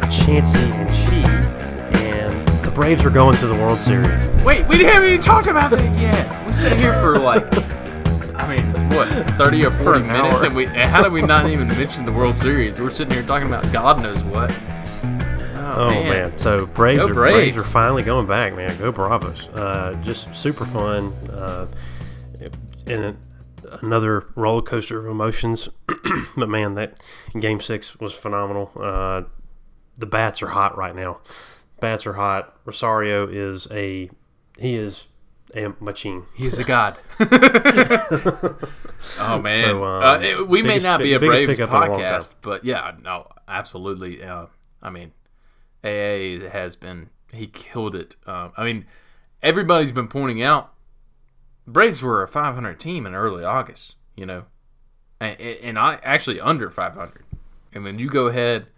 with Chancey and Chi, and the Braves are going to the World Series. Wait, we haven't even talked about that yet. We sit here for like, I mean, what, 30 or 40 an minutes? hour. And we how did we not even mention the World Series? We're sitting here talking about God knows what. Oh man, so Braves Go are, Braves. Braves. are finally going back, man. Go Bravos! Uh, just super fun, uh, and another roller coaster of emotions. but man, that Game Six was phenomenal. Uh, the bats are hot right now. Bats are hot. Rosario is a he is a machine. He's a god. oh man, So, um, uh, it- we may not be a biggest Braves podcast, but yeah, no, absolutely. Uh, I mean, AA has been he killed it. Um, I mean, everybody's been pointing out Braves were a 500 team in early August. You know, and, and I actually under 500. And when you go ahead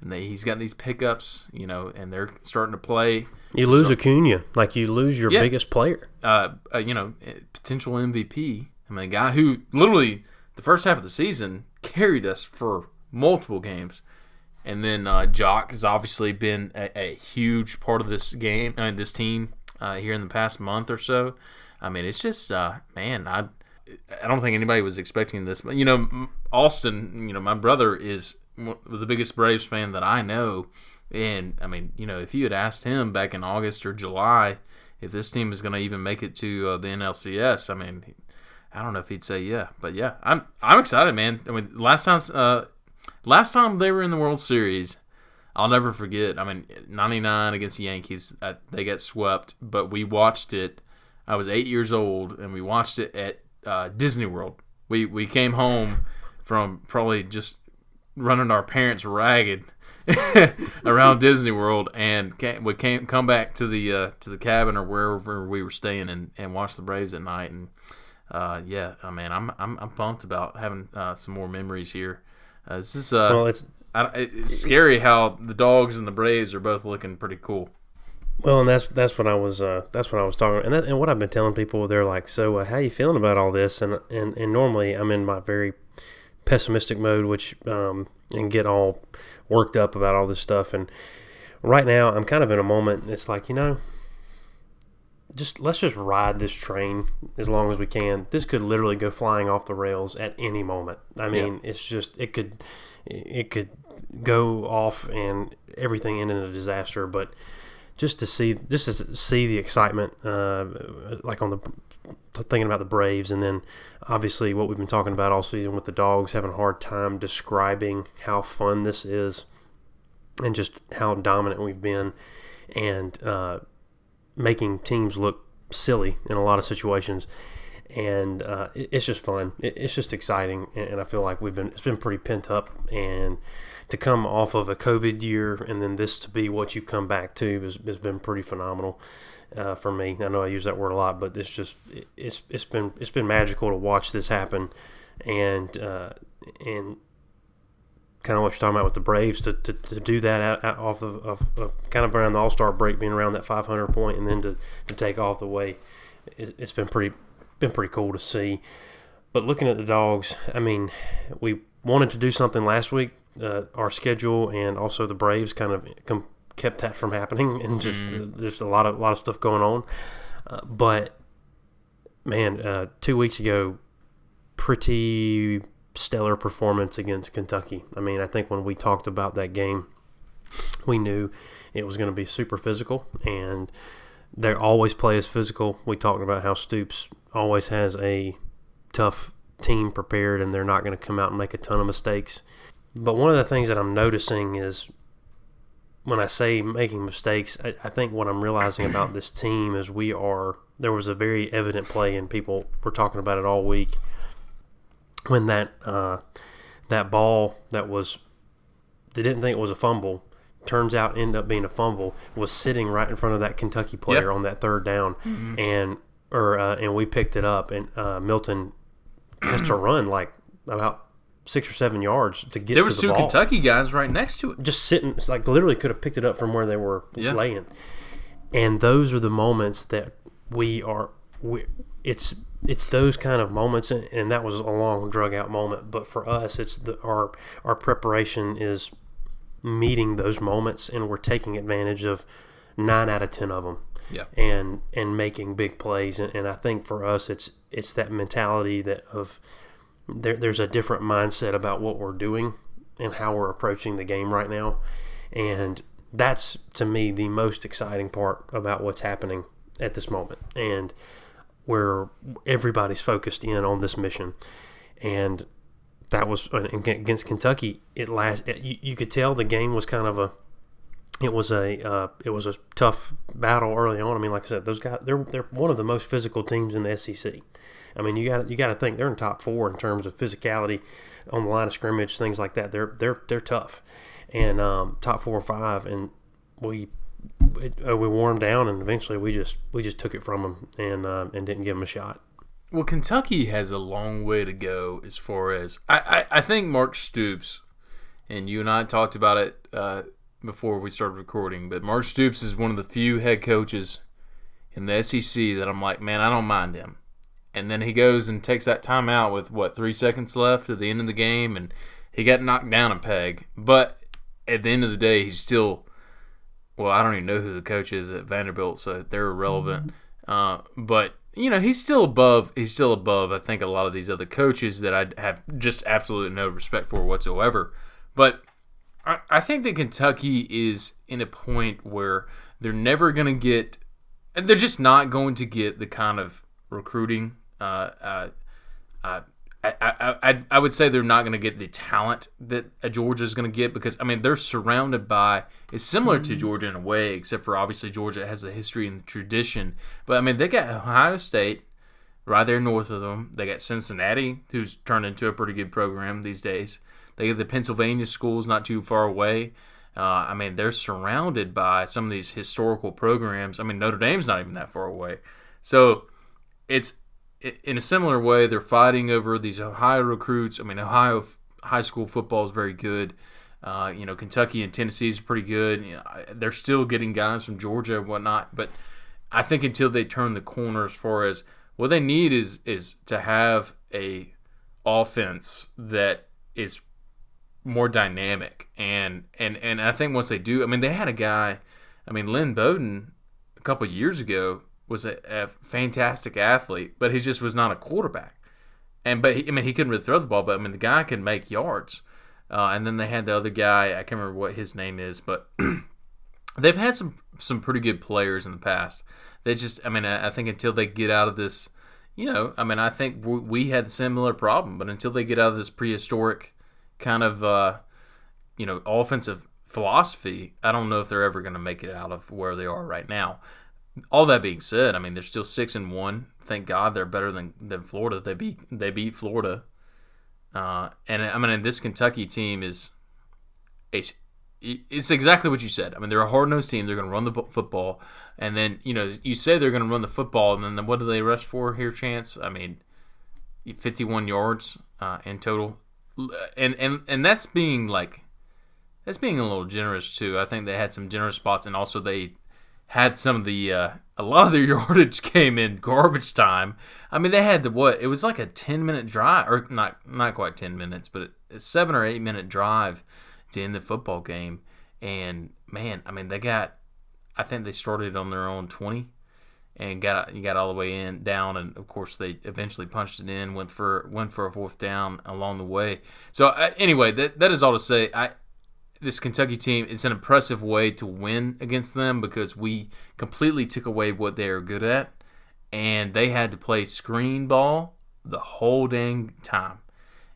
and they, he's got these pickups, you know, and they're starting to play. You lose Acuna, like you lose your Yeah. biggest player. uh, uh, you know, eh, potential MVP. I mean, a guy who literally the first half of the season carried us for multiple games, and then uh, Joc has obviously been a, a huge part of this game. I mean, this team uh, here in the past month or so. I mean, it's just uh, man, I I don't think anybody was expecting this. But you know, Austin, you know, my brother is the biggest Braves fan that I know. And I mean, you know, if you had asked him back in August or July if this team is going to even make it to uh, the NLCS, I mean, I don't know if he'd say yeah. But yeah, I'm I'm excited, man. I mean, last time uh, last time they were in the World Series, I'll never forget. I mean, '99 against the Yankees, uh, they got swept, but we watched it. I was eight years old, and we watched it at uh, Disney World. We we came home from probably just running our parents ragged around Disney World, and came, we came come back to the uh, to the cabin or wherever we were staying, and, and watch the Braves at night. And uh, yeah, I mean, I'm I'm, I'm pumped about having uh, some more memories here. Uh, this is uh, Well, it's I, it's scary how the dogs and the Braves are both looking pretty cool. Well, and that's that's what I was uh, that's what I was talking, about. and that, and what I've been telling people, they're like, "So, uh, how you feeling about all this?" And and and normally I'm in my very pessimistic mode, which um, and get all worked up about all this stuff. And right now, I'm kind of in a moment. It's like you know, just let's just ride this train as long as we can. This could literally go flying off the rails at any moment. I mean, it's just it could it could go off and everything end in a disaster, but just to see just to see the excitement uh, like on the thinking about the Braves and then obviously what we've been talking about all season with the dogs having a hard time describing how fun this is and just how dominant we've been and uh, making teams look silly in a lot of situations. And uh, it's just fun. It's just exciting and I feel like we've been it's been pretty pent up. And to come off of a COVID year and then this to be what you come back to has, has been pretty phenomenal uh, for me. I know I use that word a lot, but it's just it- it's it's been it's been magical to watch this happen, and uh, and kind of what you're talking about with the Braves to, to, to do that out, out off of, of, of kind of around the All Star break, being around that 500 point, and then to, to take off the way, it, it's been pretty been pretty cool to see. But looking at the dogs, I mean, we wanted to do something last week. Uh, our schedule and also the Braves kind of com- kept that from happening, and just there's a lot of lot of stuff going on. Uh, but man, uh, two weeks ago, pretty stellar performance against Kentucky. I mean, I think when we talked about that game, we knew it was going to be super physical, and they always play as physical. We talked about how Stoops always has a tough team prepared, and they're not going to come out and make a ton of mistakes. But one of the things that I'm noticing is when I say making mistakes, I, I think what I'm realizing about this team is we are. There was a very evident play, and people were talking about it all week. When that uh, that ball that was they didn't think it was a fumble, turns out ended up being a fumble, was sitting right in front of that Kentucky player on that third down, and or uh, and we picked it up, and uh, Milton has to run like about six or seven yards to get There was the two ball Kentucky guys right next to it. just sitting it's like literally could have picked it up from where they were Yeah. laying and those are the moments that we are we, it's it's those kind of moments and, and that was a long drug out moment but for us it's the our our preparation is meeting those moments and we're taking advantage of nine out of ten of them. Yeah. And and making big plays, and, and I think for us, it's it's that mentality that of there, there's a different mindset about what we're doing and how we're approaching the game right now, and that's to me the most exciting part about what's happening at this moment, and where everybody's focused in on this mission, and that was against Kentucky. It last you, you could tell the game was kind of a it was a uh, it was a tough battle early on. I mean, like I said, those guys they're they're one of the most physical teams in the SEC. I mean, you got you got to think they're in top four in terms of physicality on the line of scrimmage, things like that. They're they're they're tough, and um, top four or five, and we it, uh, we wore them down, and eventually we just we just took it from them and uh, and didn't give them a shot. Well, Kentucky has a long way to go as far as I, I, I think Mark Stoops, and you and I talked about it uh, before we started recording, but Mark Stoops is one of the few head coaches in the SEC that I'm like, man, I don't mind him. And then he goes and takes that timeout with what three seconds left at the end of the game, and he got knocked down a peg. But at the end of the day, he's still well. I don't even know who the coach is at Vanderbilt, so they're irrelevant. Mm-hmm. Uh, but you know, he's still above. He's still above. I think a lot of these other coaches that I have just absolutely no respect for whatsoever. But I, I think that Kentucky is in a point where they're never going to get, and they're just not going to get the kind of recruiting. Uh, uh, uh, I, I, I, I would say they're not going to get the talent that Georgia is going to get because I mean they're surrounded by it's similar to mm-hmm. Georgia in a way except for obviously Georgia has the history and the tradition but I mean they got Ohio State right there north of them they got Cincinnati who's turned into a pretty good program these days they get the Pennsylvania schools not too far away. Uh, I mean, they're surrounded by some of these historical programs. I mean, Notre Dame's not even that far away. So it's in a similar way, they're fighting over these Ohio recruits. I mean, Ohio high school football is very good. Uh, you know, Kentucky and Tennessee is pretty good. You know, they're still getting guys from Georgia and whatnot. But I think until they turn the corner as far as what they need is is to have a offense that is more dynamic and and and I think once they do, I mean they had a guy, I mean Lynn Bowden a couple years ago was a, a, fantastic athlete, but he just was not a quarterback. And but he, I mean he couldn't really throw the ball, but I mean the guy could make yards. Uh, and then they had the other guy, I can't remember what his name is, but they've had some some pretty good players in the past. They just, I mean, I, I think until they get out of this, you know, I mean, I think we, we had similar problem, but until they get out of this prehistoric kind of uh, you know offensive philosophy, I don't know if they're ever going to make it out of where they are right now. All that being said, I mean they're still six and one. Thank God they're better than, than Florida. They beat they beat Florida, uh, and I mean this Kentucky team is a it's exactly what you said. I mean, they're a hard nosed team. They're going to run the football, and then you know you say they're going to run the football, and then what do they rush for here? Chance? I mean, fifty one yards uh, in total and and and that's being like that's being a little generous too. I think they had some generous spots, and also they had some of the uh, a lot of their yardage came in garbage time. I mean, they had the what? It was like a ten minute drive, or not not quite ten minutes, but a seven or eight minute drive to end the football game. And man, I mean, they got. I think they started on their own twenty and got you got all the way in down, and of course they eventually punched it in, went for went for a fourth down along the way. So uh, anyway, that that is all to say. I this Kentucky team, it's an impressive way to win against them because we completely took away what they are good at, and they had to play screen ball the whole dang time.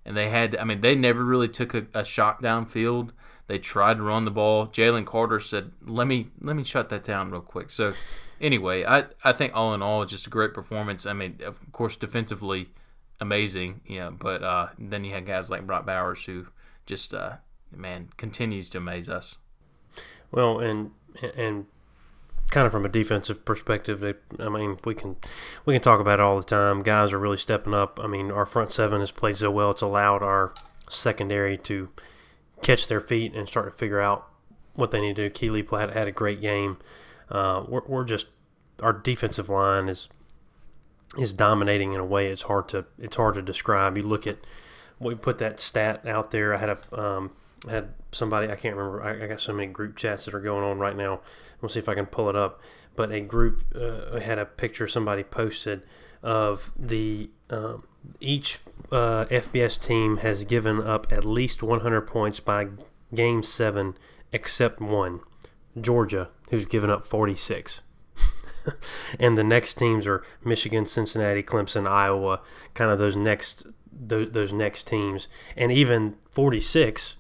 And they had, I mean, they never really took a, a shot downfield. They tried to run the ball. Jalen Carter said, "Let me let me shut that down real quick." So anyway, I I think all in all, just a great performance. I mean, of course, defensively amazing, you know, but uh, then you had guys like Brock Bowers who just uh, man continues to amaze us. Well, and and kind of from a defensive perspective, I mean, we can we can talk about it all the time. Guys are really stepping up. I mean, our front seven has played so well; it's allowed our secondary to catch their feet and start to figure out what they need to do. Keeley Platt had a great game. Uh, we're, we're just our defensive line is is dominating in a way it's hard to it's hard to describe. You look at we put that stat out there. I had a um, had somebody I can't remember. I, I, got so many group chats that are going on right now. We'll see if I can pull it up. But a group uh, had a picture somebody posted of the um, each uh, FBS team has given up at least 100 points by game seven, except one, Georgia, who's given up 46. and the next teams are Michigan, Cincinnati, Clemson, Iowa, kind of those next those, those next teams, and even 46.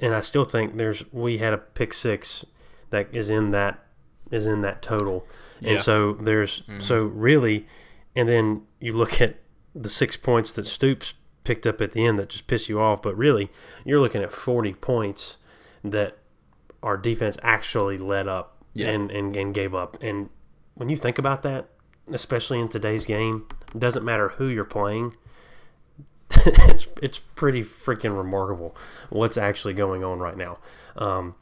And I still think there's we had a pick six that is in that is in that total, yeah. and so there's mm-hmm. so really, and then you look at the six points that Stoops picked up at the end that just piss you off, but really you're looking at 40 points that our defense actually let up yeah. and, and, and gave up. And when you think about that, especially in today's game, it doesn't matter who you're playing. It's, it's pretty freaking remarkable what's actually going on right now. Um,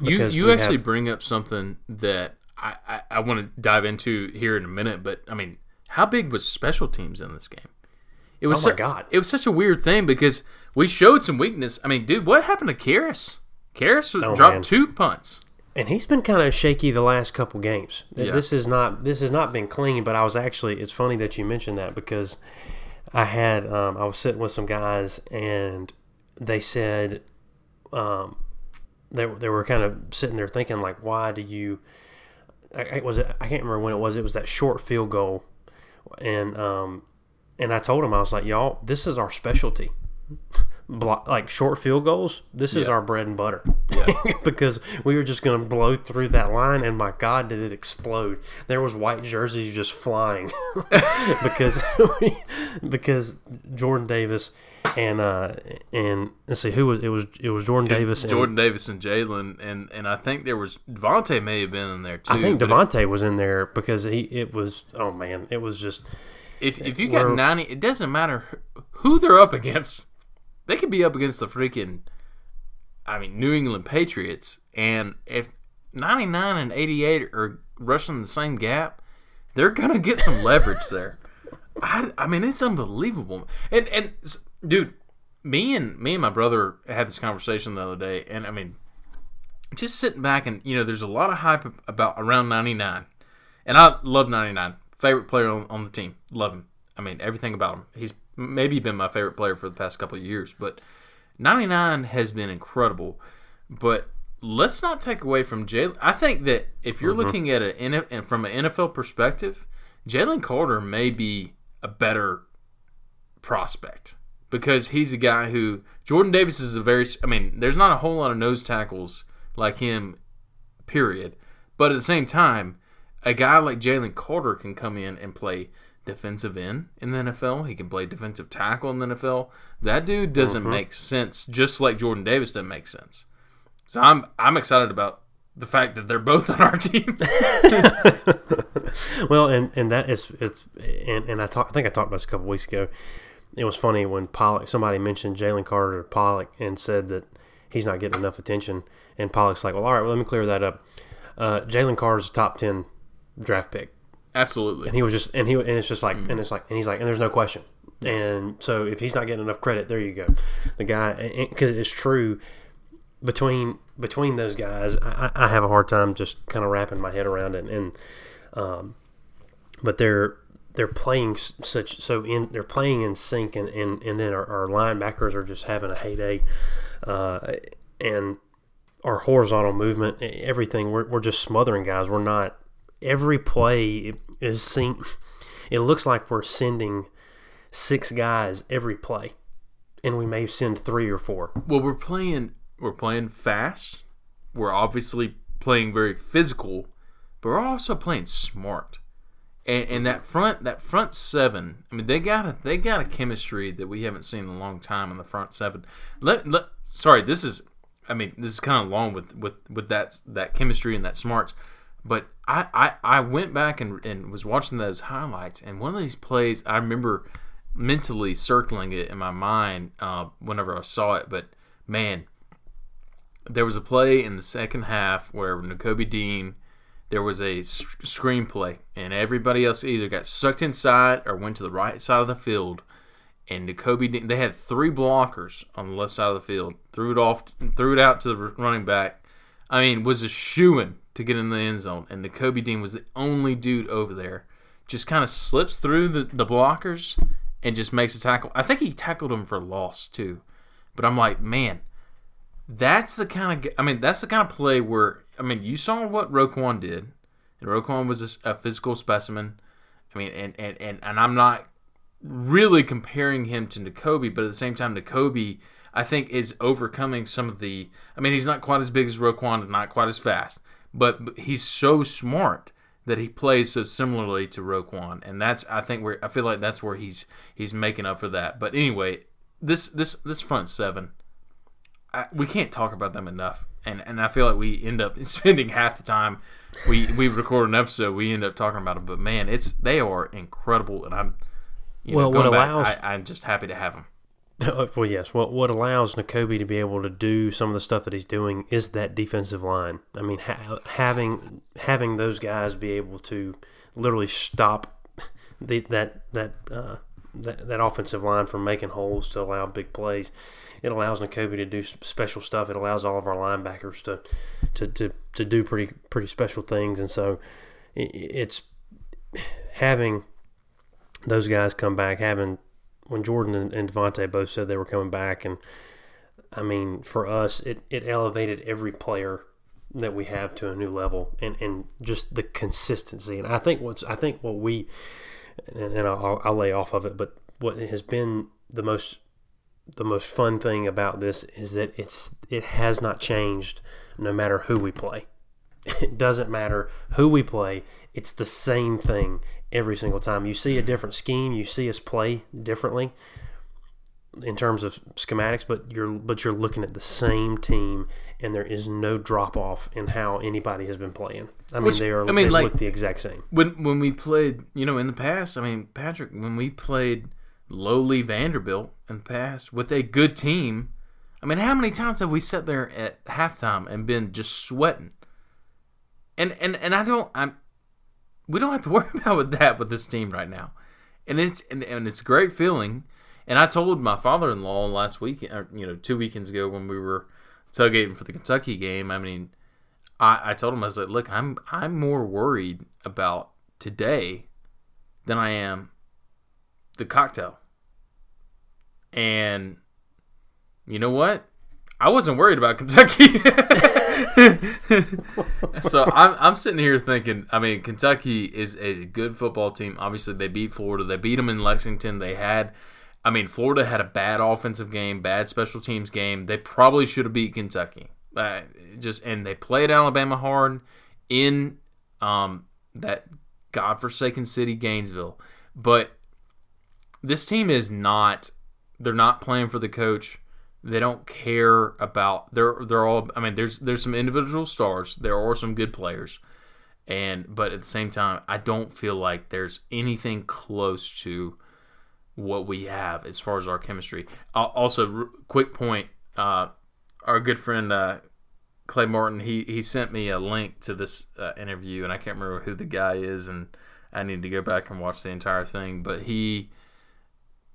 you you actually have, bring up something that I, I, I want to dive into here in a minute, but I mean, how big was special teams in this game? It was oh my su- god! It was such a weird thing because we showed some weakness. I mean, dude, what happened to Kearis? Kearis oh, dropped man. two punts and he's been kind of shaky the last couple games. Yeah. This is not this has not been clean, but I was actually it's funny that you mentioned that because I had um, I was sitting with some guys and they said um, they they were kind of sitting there thinking like why do you I, was it I can't remember when it was it was that short field goal. And um, and I told them I was like y'all this is our specialty block, like short field goals, this is our bread and butter. Yeah. because we were just going to blow through that line, and my God, did it explode! There was white jerseys just flying because because Jordan Davis and uh and let's see who was it was it was Jordan Davis, Jordan and, Davis and Jalen, and and I think there was Devonte may have been in there too. I think Devonte was in there because he it was oh man, it was just. If, if you got 90, it doesn't matter who they're up against they could be up against the freaking, I mean, New England Patriots, and if 99 and 88 are rushing the same gap, they're gonna get some leverage there. I, I mean, it's unbelievable. And and dude, me and me and my brother had this conversation the other day, and I mean, just sitting back and you know, there's a lot of hype about around 99, and I love 99. Favorite player on, on the team, love him. I mean, everything about him. He's maybe been my favorite player for the past couple of years. But 99 has been incredible. But let's not take away from Jalen. I think that if you're mm-hmm. looking at it and from an NFL perspective, Jalen Carter may be a better prospect because he's a guy who Jordan Davis is a very. I mean, there's not a whole lot of nose tackles like him, period. But at the same time, a guy like Jalen Carter can come in and play defensive end in the NFL. He can play defensive tackle in the NFL. That dude doesn't mm-hmm. make sense, just like Jordan Davis doesn't make sense. So I'm I'm excited about the fact that they're both on our team. well, and and that is it's and, and I talk, I think I talked about this a couple weeks ago. It was funny when Pollack somebody mentioned Jalen Carter to Pollack and said that he's not getting enough attention, and Pollack's like, well, all right, well, let me clear that up. Uh, Jalen Carter's a top ten draft pick Absolutely. And he was just, and he, and it's just like, mm. and it's like, and he's like, and there's no question. And so if he's not getting enough credit, there you go. The guy, because it's true between between those guys, I, I, have a hard time just kind of wrapping my head around it. And, um, but they're they're playing such so in they're playing in sync, and and, and then our, our linebackers are just having a heyday, uh, and our horizontal movement, everything. We're we're just smothering guys. We're not every play is seen. It looks like we're sending six guys every play, and we may send three or four. Well, we're playing. We're playing fast. We're obviously playing very physical, but we're also playing smart. And, and that front, that front seven. I mean, they got a they got a chemistry that we haven't seen in a long time in the front seven. Let, let sorry, this is. I mean, this is kind of long with with with that that chemistry and that smarts. But I, I, I went back and, and was watching those highlights, and one of these plays, I remember mentally circling it in my mind uh, whenever I saw it. But man, there was a play in the second half where Nakobe Dean, there was a screenplay, and everybody else either got sucked inside or went to the right side of the field. and Nakobe Dean, they had three blockers on the left side of the field. Threw it off, threw it out to the running back. I mean, was a shooing to get in the end zone, and Nakobe Dean was the only dude over there. Just kind of slips through the, the blockers and just makes a tackle. I think he tackled him for loss too. But I'm like, man, that's the kind of I mean, that's the kind of play where I mean, you saw what Roquan did, and Roquan was a, a physical specimen. I mean, and, and, and, and I'm not really comparing him to Nakobe, but at the same time, Nakobe, I think, is overcoming some of the. I mean, he's not quite as big as Roquan and not quite as fast, but, he's so smart that he plays so similarly to Roquan, and that's I think where I feel like that's where he's he's making up for that. But anyway, this this this front seven, I, we can't talk about them enough, and and I feel like we end up spending half the time we we record an episode, we end up talking about them. But man, it's they are incredible, and I'm you Well, know, what back, allows- I, I'm just happy to have them. well, yes. What what allows Nakobe to be able to do some of the stuff that he's doing is that defensive line. I mean, ha- having having those guys be able to literally stop the, that that, uh, that that offensive line from making holes to allow big plays. It allows Nakobe to do special stuff. It allows all of our linebackers to to, to, to do pretty pretty special things. And so i- i- it's having those guys come back, having when Jordan and, and Devonte both said they were coming back, and I mean, for us, it, it elevated every player that we have to a new level, and, and just the consistency. And I think what's I think what we, and, and I'll, I'll lay off of it, but what has been the most the most fun thing about this is that it's it has not changed no matter who we play. It doesn't matter who we play. It's the same thing every single time. You see a mm-hmm. different scheme, you see us play differently in terms of schematics, but you're but you're looking at the same team, and there is no drop off in how anybody has been playing. I mean, Which- they are. I mean, like- look the exact same. When when we played, you know, in the past, I mean, Patrick, when we played lowly Vanderbilt in the past with a good team, I mean, how many times have we sat there at halftime and been just sweating? And and and I don't, I'm, we don't have to worry about with that with this team right now, and it's and, and it's a great feeling. And I told my father-in-law last week, or, you know, two weekends ago when we were tailgating for the Kentucky game. I mean, I, I told him I was like, look, I'm I'm more worried about today than I am the cocktail. And you know what? I wasn't worried about Kentucky. so I'm I'm sitting here thinking, I mean, Kentucky is a good football team. Obviously, they beat Florida. They beat them in Lexington. They had I mean, Florida had a bad offensive game, bad special teams game. They probably should have beat Kentucky. Uh, just and they played Alabama hard in um, that godforsaken city, Gainesville. But this team is not. They're not playing for the coach. They don't care about. They're they're all. I mean, there's there's some individual stars. There are some good players, and but at the same time, I don't feel like there's anything close to what we have as far as our chemistry. Uh, also, r- quick point: uh, our good friend uh, Clay Martin he he sent me a link to this uh, interview, and I can't remember who the guy is, and I need to go back and watch the entire thing. But he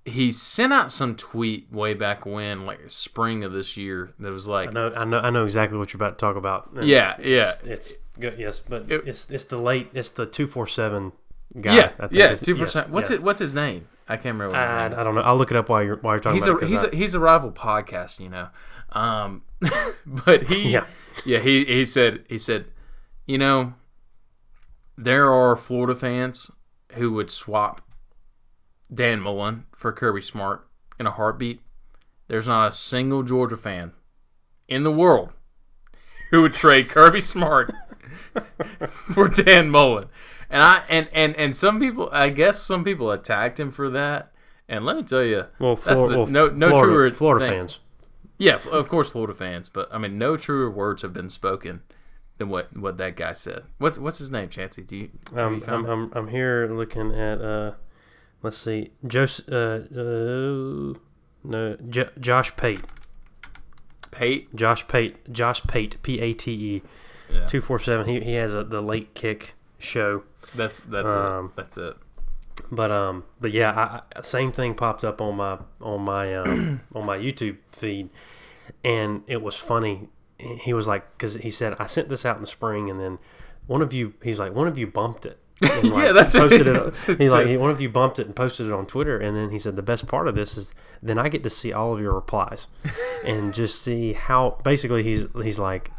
he sent out some tweet way back when, like spring of this year, that was like, I know, I know, I know exactly what you're about to talk about. And yeah, yeah, it's, it's good. Yes, but It- it's it's the late. It's the two four seven guy. yeah, I think yeah, two yes, percent. What's yeah. it? What's his name? I can't remember what his I, name. Is. I don't know. I'll look it up while you're while you're talking he's a about it. 'cause he's I- a he's a rival podcast, you know. Um, but he Yeah. yeah he he said he said, you know, there are Florida fans who would swap Dan Mullen for Kirby Smart in a heartbeat. There's not a single Georgia fan in the world who would trade Kirby Smart for Dan Mullen. And I and, and and some people I guess some people attacked him for that. And let me tell you, well, that's Flor- the- well, no no Florida, truer Florida thing. fans. Yeah, of course, Florida fans, but I mean, no truer words have been spoken than what, what that guy said. What's what's his name, Chancey? Do you Um, I'm, I'm I'm here looking at uh, let's see, Jos uh, uh no J- Josh Pate, Pate? Josh Pate, Josh Pate, P A T E, Yeah, two four seven. He he has a the late kick show. that's that's Um, it. That's it. But um, but yeah, I, I, same thing popped up on my on my um, on my YouTube feed, and it was funny. He was like, because he said I sent this out in the spring, and then one of you, he's like, one of you bumped it. And like, Yeah, that's- posted it. that's- he's like, one of you bumped it and posted it on Twitter, and then he said the best part of this is then I get to see all of your replies, and just see how basically he's he's like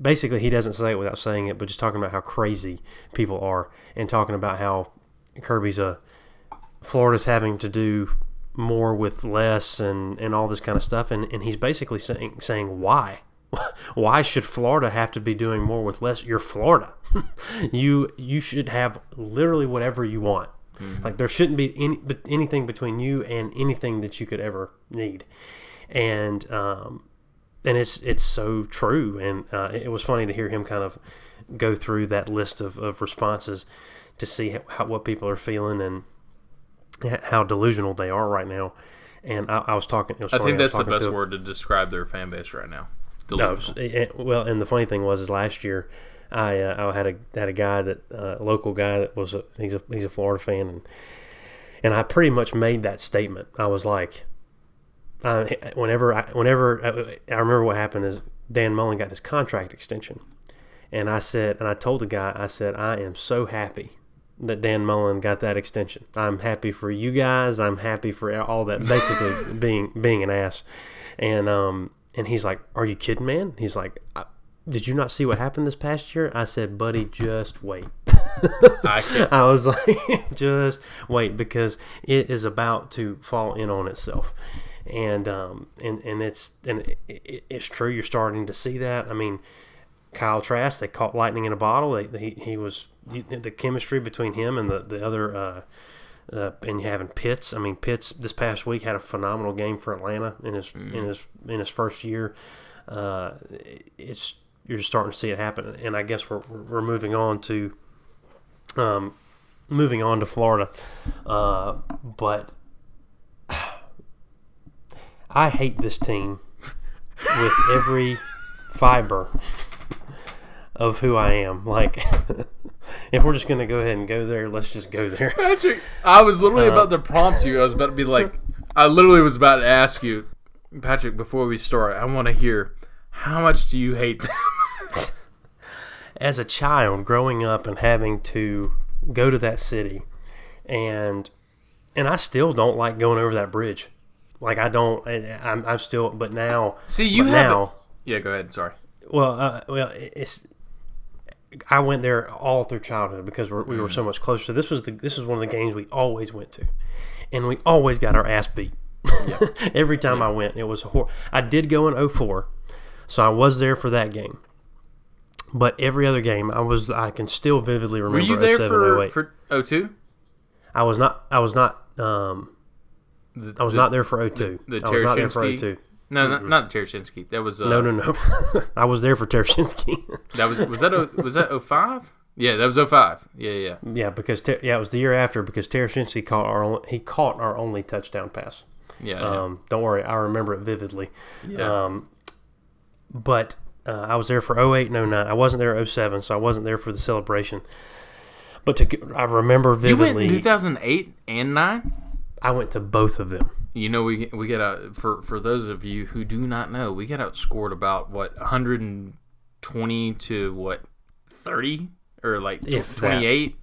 basically he doesn't say it without saying it, but just talking about how crazy people are and talking about how Kirby's a Florida's having to do more with less and, and all this kind of stuff and, and he's basically saying saying why why should Florida have to be doing more with less? You're Florida. You you should have literally whatever you want. Like there shouldn't be any but anything between you and anything that you could ever need. And um and it's it's so true. And uh, it was funny to hear him kind of go through that list of, of responses to see how, how what people are feeling and how delusional they are right now. And I, I was talking it was I think that's the talking to best a- word to describe their fan base right now. No, Delusional. it- it- well, and the funny thing was, is last year, I uh, I had a had a guy that uh, local guy that was a, he's a he's a Florida fan, and and I pretty much made that statement. I was like, uh, whenever I whenever I, I remember what happened is Dan Mullen got his contract extension, and I said, and I told the guy, I said, I am so happy that Dan Mullen got that extension. I'm happy for you guys. I'm happy for all that. Basically, being being an ass, and um, and he's like, "Are you kidding, man?" He's like, "Did you not see what happened this past year?" I said, "Buddy, just wait." I. I was like, "Just wait," because it is about to fall in on itself, and um, and and it's and it, it, it's true. You're starting to see that. I mean, Kyle Trask, they caught lightning in a bottle. They, he, he was the chemistry between him and the the other. Uh, uh, and having Pitts. I mean, Pitts this past week had a phenomenal game for Atlanta in his in his in his first year. Uh, it's you're just starting to see it happen, and I guess we're we're moving on to um, moving on to Florida, uh, but I hate this team with every fiber of who I am. Like, if we're just gonna go ahead and go there, let's just go there. Patrick, I was literally Uh, about to prompt you. I was about to be like, I literally was about to ask you, Patrick, before we start, I want to hear how much do you hate them? as a child growing up and having to go to that city and and I still don't like going over that bridge like I don't I'm, I'm still but now See, you have. now yeah, go ahead. Sorry. well uh, well it's I went there all through childhood because we're, we were so much closer so this was the this is one of the games we always went to and we always got our ass beat every time I went it was a hor- I did go in 04 so I was there for that game but every other game I was I can still vividly remember Were you there 07, for 08. for 02? I was not. I was not. Um, The, I was the- not there for 02. the I was not there for Tereshinski? 02. No, not, not Tereshinski. That was uh, No, no, no. I was there for Tereshinski. That was was that was that 05? Yeah, that was 05. Yeah, yeah. yeah, because Ter- yeah, it was the year after because Tereshinski caught our only, he caught our only touchdown pass. Yeah. Um, don't worry, I remember it vividly. yeah. Um, but uh, I was there for 08 and 09. I wasn't there 07, so I wasn't there for the celebration. But to I remember you went vividly. in 2008 and 9? I went to both of them. You know, we we get out for for those of you who do not know, we get outscored about what 120 to what 30 or like tw- 28.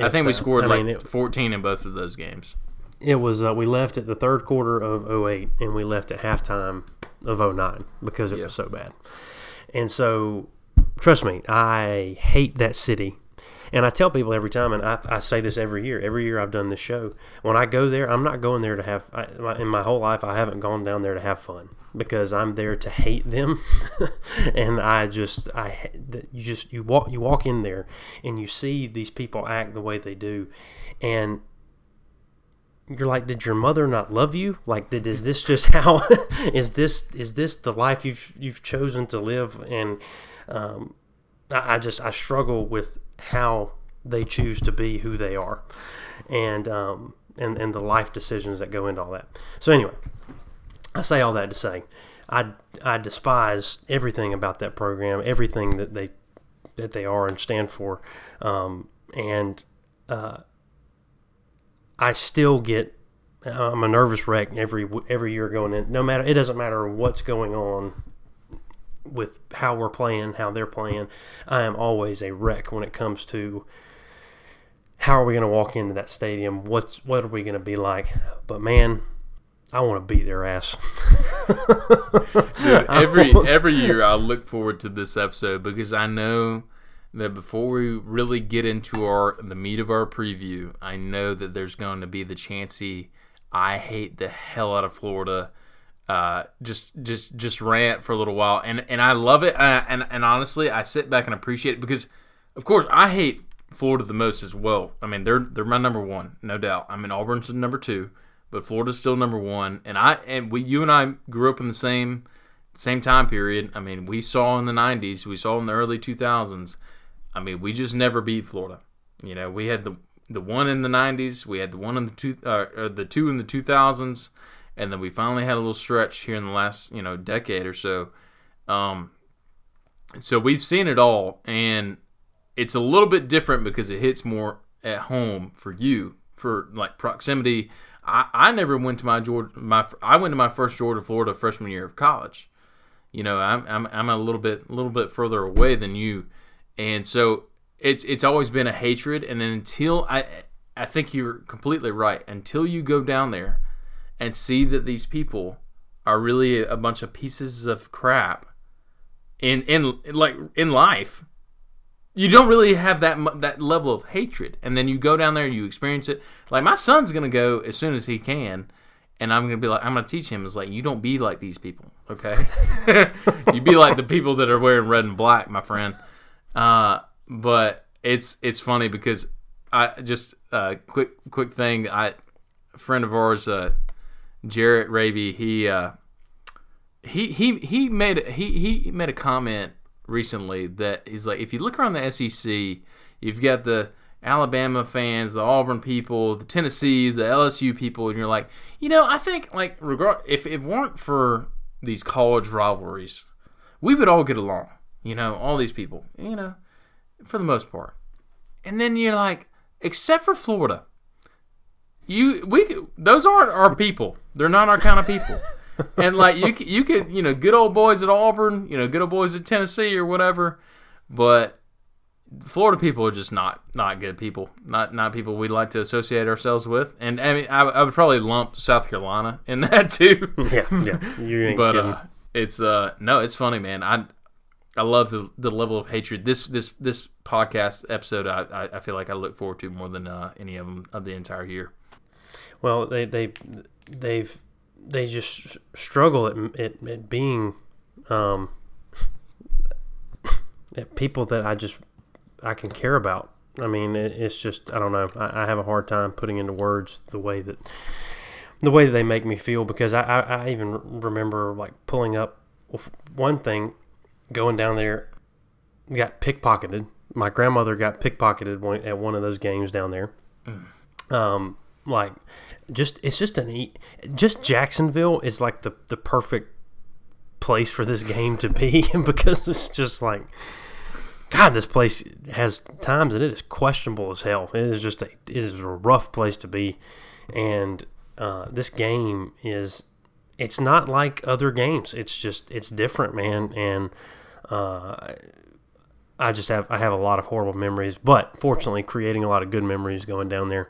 I think we scored I like mean, it- 14 in both of those games. It was uh, we left at the third quarter of 08 and we left at halftime of 09 because it Yeah. was so bad. And so trust me, I hate that city. And I tell people every time, and I, I say this every year. Every year I've done this show. When I go there, I'm not going there to have. I, in my whole life, I haven't gone down there to have fun because I'm there to hate them. and I just, I, you just you walk you walk in there and you see these people act the way they do, and you're like, did your mother not love you? Like, did, is this just how? is this is this the life you've you've chosen to live? And um, I, I just I struggle with how they choose to be who they are, and um, and and the life decisions that go into all that. So anyway, I say all that to say, I I despise everything about that program, everything that they that they are and stand for, um, and uh, I still get I'm a nervous wreck every every year going in. No matter it doesn't matter what's going on with how we're playing, how they're playing. I am always a wreck when it comes to how are we going to walk into that stadium? What's what are we going to be like? But man, I want to beat their ass. Dude, every every year I look forward to this episode because I know that before we really get into our the meat of our preview, I know that there's going to be the chancy I hate the hell out of Florida. Uh, just just just rant for a little while, and and I love it. And, and and honestly, I sit back and appreciate it because, of course, I hate Florida the most as well. I mean, they're they're my number one, no doubt. I mean, Auburn's number two, but Florida's still number one. And I and we, you and I grew up in the same same time period. I mean, we saw in the '90s, we saw in the early 2000s. I mean, we just never beat Florida. You know, we had the the one in the '90s, we had the one in the two, uh, the two in the 2000s, and then we finally had a little stretch here in the last you know decade or so. Um, so we've seen it all, and it's a little bit different because it hits more at home for you for like proximity. I, I never went to my Georgia my I went to my first Georgia Florida freshman year of college. You know, I'm I'm, I'm a little bit a little bit further away than you, and so it's it's always been a hatred. And then until I I think you're completely right. Until you go down there and see that these people are really a bunch of pieces of crap in in like in life. You don't really have that that level of hatred and then you go down there and you experience it. Like my son's gonna go as soon as he can and i'm gonna be like i'm gonna teach him is like you don't be like these people okay? You be like the people that are wearing red and black my friend. Uh, but it's it's funny because i just uh, quick quick thing i friend of ours uh, jarrett raby he uh, he he he made he he made a comment recently that he's like, if you look around the SEC, you've got the Alabama fans, the Auburn people, the Tennessee, the LSU people, and you're like, you know, I think like regard if it weren't for these college rivalries, we would all get along. You know, all these people, you know, for the most part. And then you're like, except for Florida, you we those aren't our people. They're not our kind of people and like you you can you know good old boys at Auburn, you know good old boys at Tennessee or whatever, but Florida people are just not not good people, not not people we'd like to associate ourselves with. And I mean, I, I would probably lump South Carolina in that too. yeah, yeah, you ain't but kidding. uh, it's uh no, it's funny, man. I I love the the level of hatred. This this this podcast episode, I I, I feel like I look forward to more than uh, any of them of the entire year. Well, they they they've they just struggle at, at, at being um, at people that I just I can care about. I mean, it, it's just I don't know. I, I, have a hard time putting into words the way that the way that they make me feel because I, I, I even remember like pulling up one thing, going down there, got pickpocketed. My grandmother got pickpocketed at one of those games down there. Mm. Um, like just it's just an e- just Jacksonville is like the the perfect place for this game to be because it's just like God, this place has times and it is questionable as hell. It is just a it is a rough place to be, and uh, this game is it's not like other games. It's just it's different, man, and uh, I just have I have a lot of horrible memories, but fortunately, creating a lot of good memories going down there.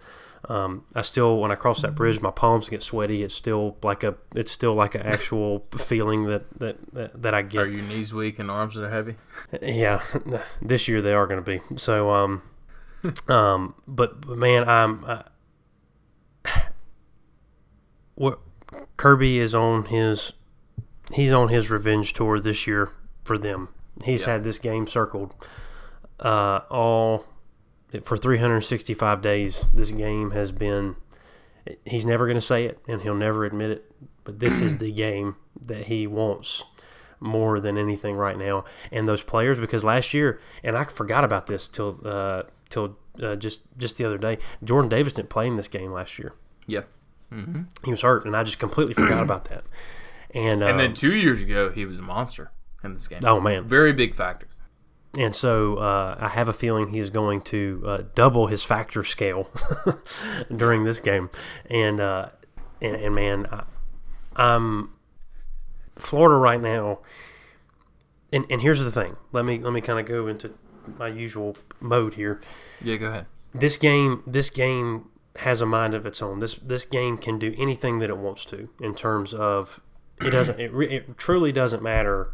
Um, I still, when I cross that bridge, my palms get sweaty. It's still like a, it's still like an actual feeling that, that, that, that I get. Are your knees weak and arms that are heavy? Yeah, this year they are going to be. So, um, um, but, but man, I'm, uh, what Kirby is on his, he's on his revenge tour this year for them. He's had this game circled, uh, all for 365 days, this game has been. He's never going to say it, and he'll never admit it. But this is the game that he wants more than anything right now. And those players, because last year, and I forgot about this till uh, till uh, just just the other day. Jordan Davis didn't play in this game last year. Yeah, mm-hmm. he was hurt, and I just completely forgot about that. And and then um, two years ago, he was a monster in this game. Oh man, very big factor. And so uh, I have a feeling he is going to uh, double his factor scale during this game. And uh, and, and, man, I, I'm Florida right now. And, and here's the thing. Let me let me kind of go into my usual mode here. Yeah, go ahead. This game this game has a mind of its own. This this game can do anything that it wants to in terms of it doesn't it, it truly doesn't matter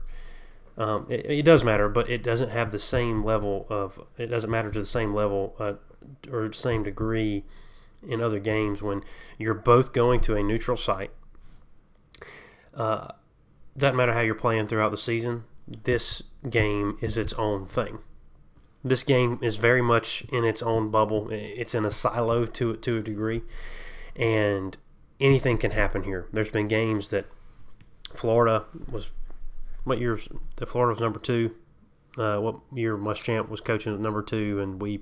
um, it, it, does matter, but it doesn't have the same level of. It doesn't matter to the same level uh, or same degree in other games when you're both going to a neutral site. Uh, doesn't matter how you're playing throughout the season. This game is its own thing. This game is very much in its own bubble. It's in a silo to to a degree, and anything can happen here. There's been games that Florida was what year? The Florida was number two. Uh, what year Muschamp was coaching at number two, and we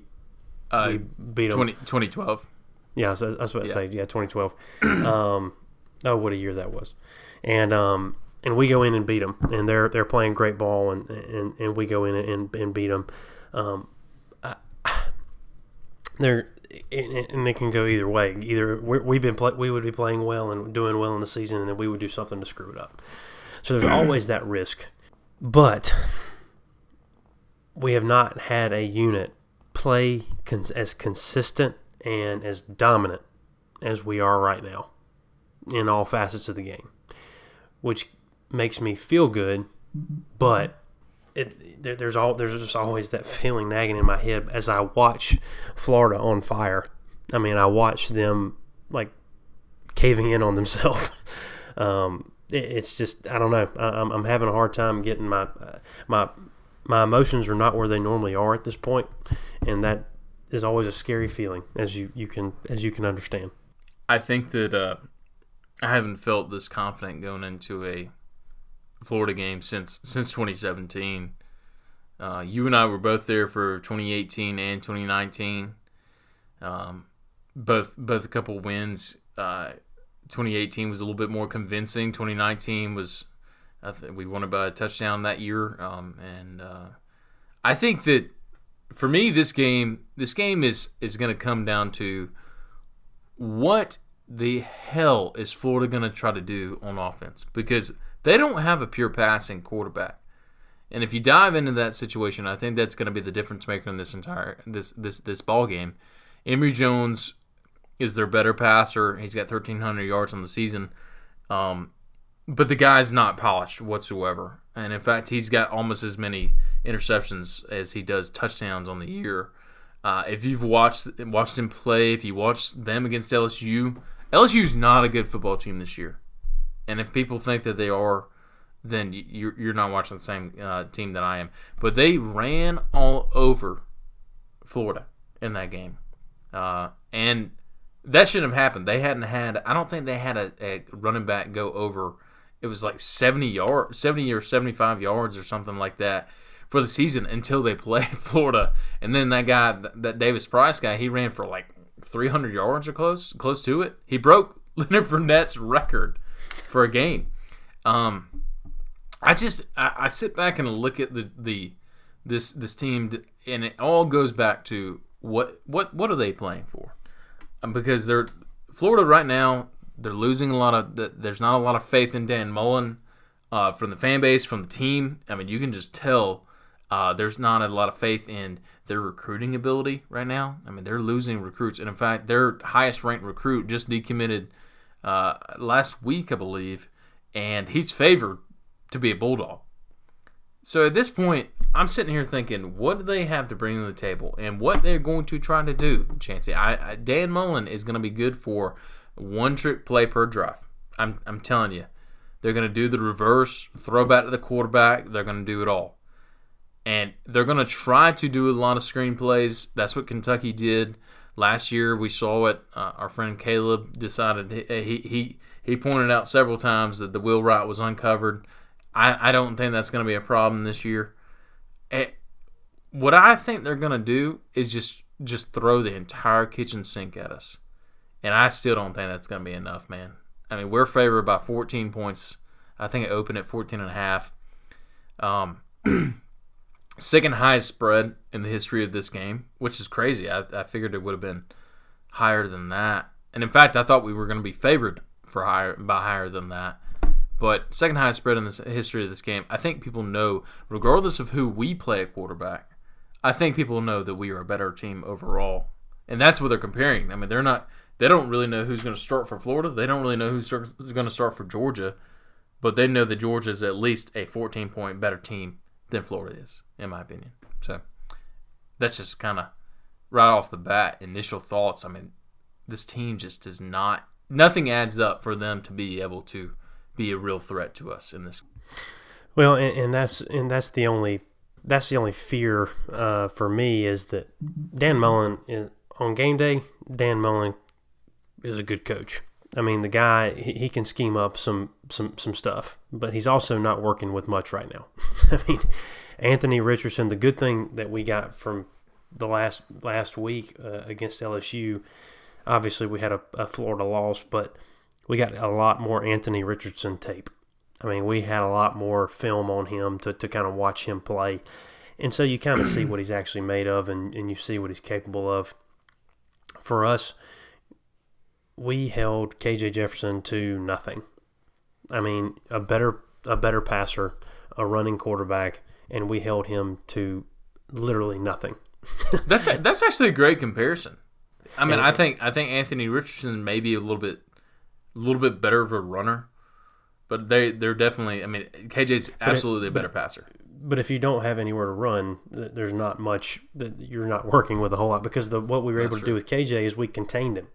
uh, we beat them 20, 2012. Yeah, so that's what I say. Yeah, 2012. um, oh, what a year that was! And um, and we go in and beat them, and they're they're playing great ball, and and, and we go in and, and beat them. Um, I, they're and it can go either way. Either we've been play, we would be playing well and doing well in the season, and then we would do something to screw it up. So there's always that risk. But we have not had a unit play cons- as consistent and as dominant as we are right now in all facets of the game, which makes me feel good. But it, there, there's all there's just always that feeling nagging in my head as I watch Florida on fire. I mean, I watch them like caving in on themselves. Um, it's just I don't know. I'm, I'm having a hard time getting my my my emotions are not where they normally are at this point, and that is always a scary feeling, as you you can as you can understand. I think that uh, I haven't felt this confident going into a Florida game since since 2017. Uh, you and I were both there for 2018 and 2019. Um, both both a couple wins. Uh, 2018 was a little bit more convincing. 2019 was we won by a touchdown that year, um, and uh, I think that for me, this game this game is is going to come down to what the hell is Florida going to try to do on offense because they don't have a pure passing quarterback. And if you dive into that situation, I think that's going to be the difference maker in this entire this this this ball game. Emory Jones is their better passer. He's got 1,300 yards on the season. Um, but the guy's not polished whatsoever. And in fact, he's got almost as many interceptions as he does touchdowns on the year. Uh, if you've watched watched him play, if you watched them against LSU, LSU's not a good football team this year. And if people think that they are, then you're, you're not watching the same uh, team that I am. But they ran all over Florida in that game. Uh, and that shouldn't have happened. They hadn't had. I don't think they had a, a running back go over. It was like seventy yard, seventy or seventy five yards or something like that for the season until they played Florida. And then that guy, that Davis Price guy, he ran for like three hundred yards or close, close to it. He broke Leonard Fournette's record for a game. Um, I just I, I sit back and look at the the this this team, and it all goes back to what what what are they playing for? Because they're Florida right now. They're losing a lot of. There's not a lot of faith in Dan Mullen uh, from the fan base, from the team. I mean, you can just tell uh, there's not a lot of faith in their recruiting ability right now. I mean, they're losing recruits, and in fact, their highest ranked recruit just decommitted uh, last week, I believe, and he's favored to be a Bulldog. So at this point, I'm sitting here thinking, what do they have to bring to the table, and what they're going to try to do, Chancey. I, I Dan Mullen is going to be good for one trick play per drive. I'm I'm telling you, they're going to do the reverse throwback to the quarterback. They're going to do it all, and they're going to try to do a lot of screen plays. That's what Kentucky did last year. We saw it. Uh, our friend Caleb decided he, he he pointed out several times that the wheel route was uncovered. I, I don't think that's going to be a problem this year. It, eh, what I think they're going to do is just just throw the entire kitchen sink at us. And I still don't think that's going to be enough, man. I mean, we're favored by 14 points. I think it opened at 14 and a half. Um, second highest spread in the history of this game, which is crazy. I, I figured it would have been higher than that, and in fact, I thought we were going to be favored for higher by higher than that. But second highest spread in the history of this game. I think people know, regardless of who we play at quarterback, I think people know that we are a better team overall, and that's what they're comparing. I mean, they're not. They don't really know who's going to start for Florida. They don't really know who's going to start for Georgia, but they know that Georgia is at least a 14 point better team than Florida is, in my opinion. So that's just kind of right off the bat initial thoughts. I mean, this team just does not. Nothing adds up for them to be able to be a real threat to us in this. Well, and, and that's and that's the only that's the only fear uh, for me is that Dan Mullen is, on game day. Dan Mullen is a good coach. I mean, the guy he, he can scheme up some some some stuff, but he's also not working with much right now. I mean, Anthony Richardson. The good thing that we got from the last last week uh, against LSU, obviously we had a, a Florida loss, but we got a lot more Anthony Richardson tape. I mean, we had a lot more film on him to, to kind of watch him play. And so you kind of see what he's actually made of and, and you see what he's capable of. For us, we held KJ Jefferson to nothing. I mean, a better a better passer, a running quarterback, and we held him to literally nothing. that's a, that's actually a great comparison. I mean, I think I think Anthony Richardson may be a little bit a little bit better of a runner, but they they're definitely. I mean, KJ's absolutely a better passer. But if you don't have anywhere to run, there's not much that you're not working with a whole lot because the what we were That's able to true. do with KJ is we contained him.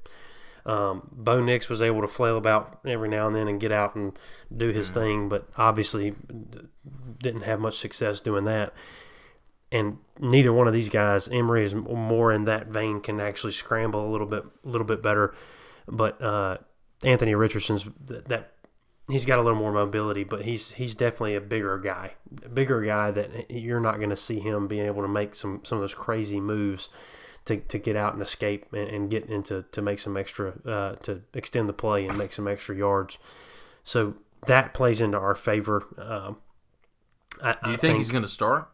Um, Bo Nix was able to flail about every now and then and get out and do his mm-hmm. thing, but obviously didn't have much success doing that. And neither one of these guys, Emory is more in that vein, can actually scramble a little bit, a little bit better. But uh, Anthony Richardson's that he's got a little more mobility, but he's he's definitely a bigger guy, a bigger guy that you're not going to see him being able to make some some of those crazy moves to, to get out and escape and, and get into to make some extra uh, to extend the play and make some extra yards. So that plays into our favor. Um, I, Do you think, think he's going to start?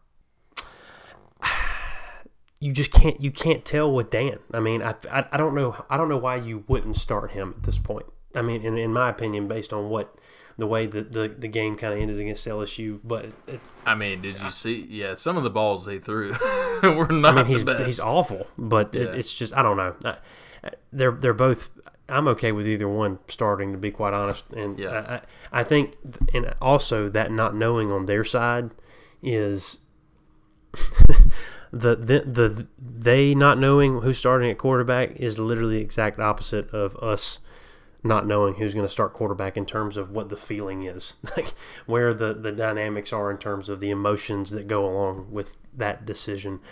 You just can't you can't tell with Dan. I mean, I, I, I don't know I don't know why you wouldn't start him at this point. I mean, in, in my opinion, based on what the way that the, the game kind of ended against LSU, but it, I mean, did you see? Yeah, some of the balls they threw were not. I mean, he's he's awful, but yeah. it, it's just I don't know. they're they're both. I'm okay with either one starting, to be quite honest. And yeah. I, I think, and also that not knowing on their side is the, the the they not knowing who's starting at quarterback is literally the exact opposite of us not knowing who's going to start quarterback in terms of what the feeling is, like where the the dynamics are in terms of the emotions that go along with that decision.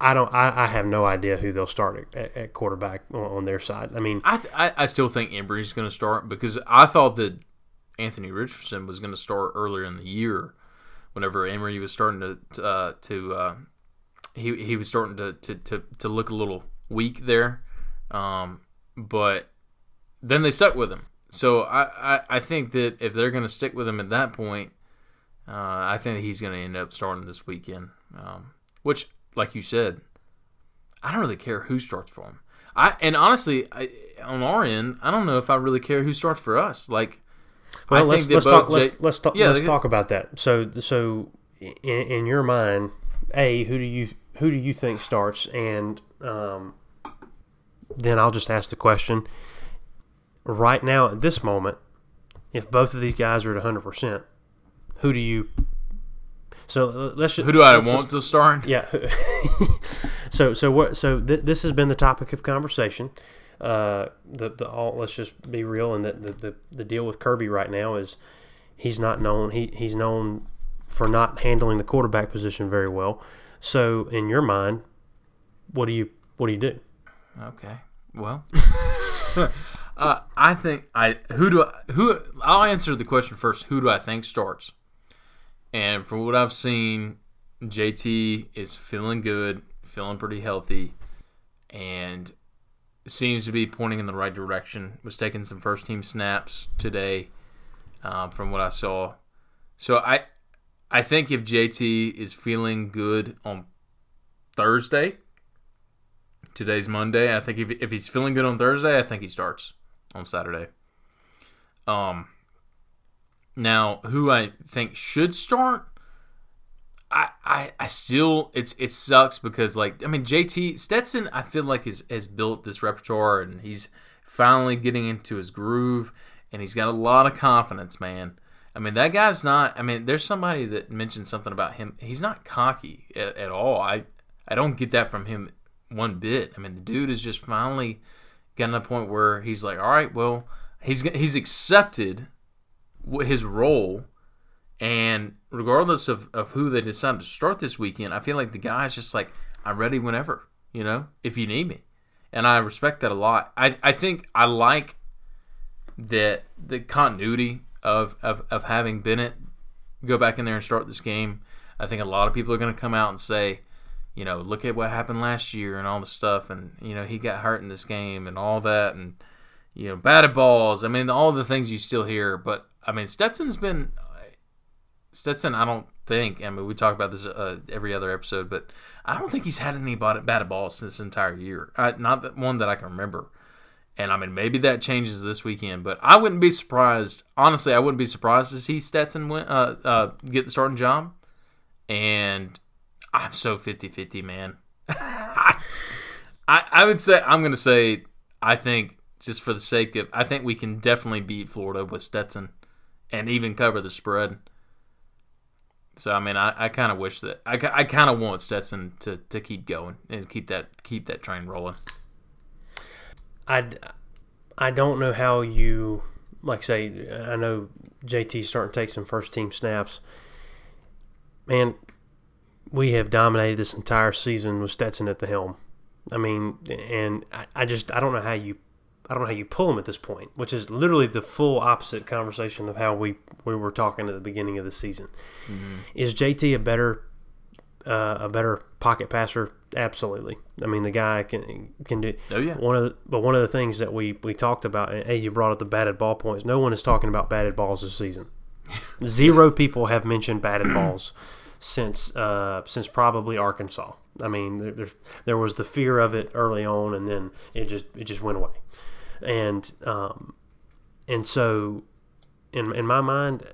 I don't. I, I have no idea who they'll start at, at quarterback on, their side. I mean, I, I, I still think Emory's going to start because I thought that Anthony Richardson was going to start earlier in the year, whenever Emory was starting to uh, to uh, he he was starting to, to, to, to look a little weak there, um, but then they stuck with him. So I, I, I think that if they're going to stick with him at that point, uh, I think he's going to end up starting this weekend. Um, which, like you said, I don't really care who starts for him. I and honestly, I, on our end, I don't know if I really care who starts for us. Like well, let's let's talk, let's, let's talk yeah, let's talk about that. So so in, in, your mind, a who do you who do you think starts, and um, then I'll just ask the question. Right now, at this moment, if both of these guys are at 100 percent, who do you? So uh, let's. Just, who do I want just, to start? Yeah. so so what? So th- this has been the topic of conversation uh, the the all let's just be real and the, the, the, the deal with Kirby right now is he's not known he, he's known for not handling the quarterback position very well. So in your mind, what do you what do you do? Okay. Well, uh, I think I who do I, who I'll answer the question first. Who do I think starts? And from what I've seen, JT is feeling good, feeling pretty healthy, and seems to be pointing in the right direction. Was taking some first team snaps today, um, from what I saw. So I, I think if JT is feeling good on Thursday, today's Monday. I think if, if he's feeling good on Thursday, I think he starts on Saturday. Um, now who I think should start, I, I I still it's it sucks because like I mean JT Stetson I feel like has has built this repertoire and he's finally getting into his groove and he's got a lot of confidence, man. I mean that guy's not. I mean there's somebody that mentioned something about him. He's not cocky at, at all. I I don't get that from him one bit. I mean the dude is just finally getting to a point where he's like, all right, well he's he's accepted his role and regardless of, of who they decide to start this weekend, I feel like the guy's just like, I'm ready whenever, you know, if you need me. And I respect that a lot. I, I think I like that the continuity of, of, of having Bennett go back in there and start this game. I think a lot of people are going to come out and say, you know, look at what happened last year and all the stuff. And, you know, he got hurt in this game and all that. And, you know, batted balls. I mean, all the things you still hear. But, I mean, Stetson's been Stetson, I don't think. I mean, we talk about this uh, every other episode, but I don't think he's had any batted balls this entire year. I, not that one that I can remember. And I mean, maybe that changes this weekend, but I wouldn't be surprised. Honestly, I wouldn't be surprised to see Stetson win, uh, uh, get the starting job. And I'm so 50 50, man. I, I would say, I'm going to say, I think, just for the sake of, I think we can definitely beat Florida with Stetson and even cover the spread. So I mean, I, I kind of wish that I, I kind of want Stetson to, to keep going and keep that keep that train rolling. I, I don't know how you like say I know JT starting to take some first team snaps. Man, we have dominated this entire season with Stetson at the helm. I mean, and I, I just I don't know how you I don't know how you pull them at this point, which is literally the full opposite conversation of how we, we were talking at the beginning of the season. Mm-hmm. Is JT a better uh, a better pocket passer? Absolutely. I mean, the guy can can do. Oh yeah. One of the, but one of the things that we we talked about, and hey, you brought up the batted ball points. No one is talking about batted balls this season. Zero people have mentioned batted balls since uh, since probably Arkansas. I mean, there, there was the fear of it early on, and then it just it just went away and um, and so in in my mind,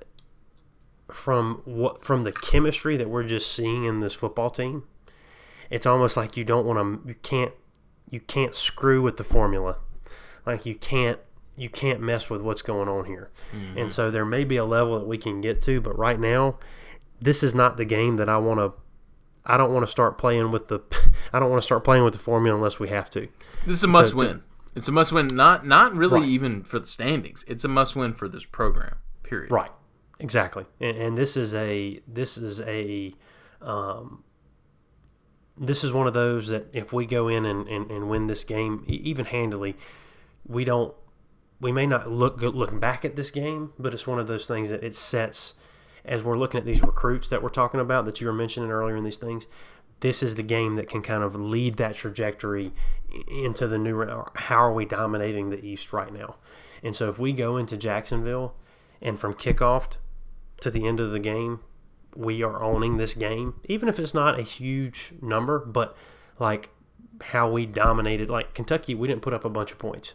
from what from the chemistry that we're just seeing in this football team, it's almost like you don't want to, you can't, you can't screw with the formula, like you can't you can't mess with what's going on here. Mm-hmm. And so there may be a level that we can get to, but right now, this is not the game that I want to. I don't want to start playing with the. I don't want to start playing with the formula unless we have to. This is a must to, win. To, it's a must win, not not really right. even for the standings. It's a must win for this program. Period. Right. Exactly. And, and this is a this is a um, this is one of those that if we go in and, and, and win this game even handily, we don't we may not look good looking back at this game, but it's one of those things that it sets as we're looking at these recruits that we're talking about that you were mentioning earlier in these things this is the game that can kind of lead that trajectory into the new how are we dominating the east right now? And so if we go into jacksonville and from kickoff to the end of the game we are owning this game even if it's not a huge number but like how we dominated like kentucky we didn't put up a bunch of points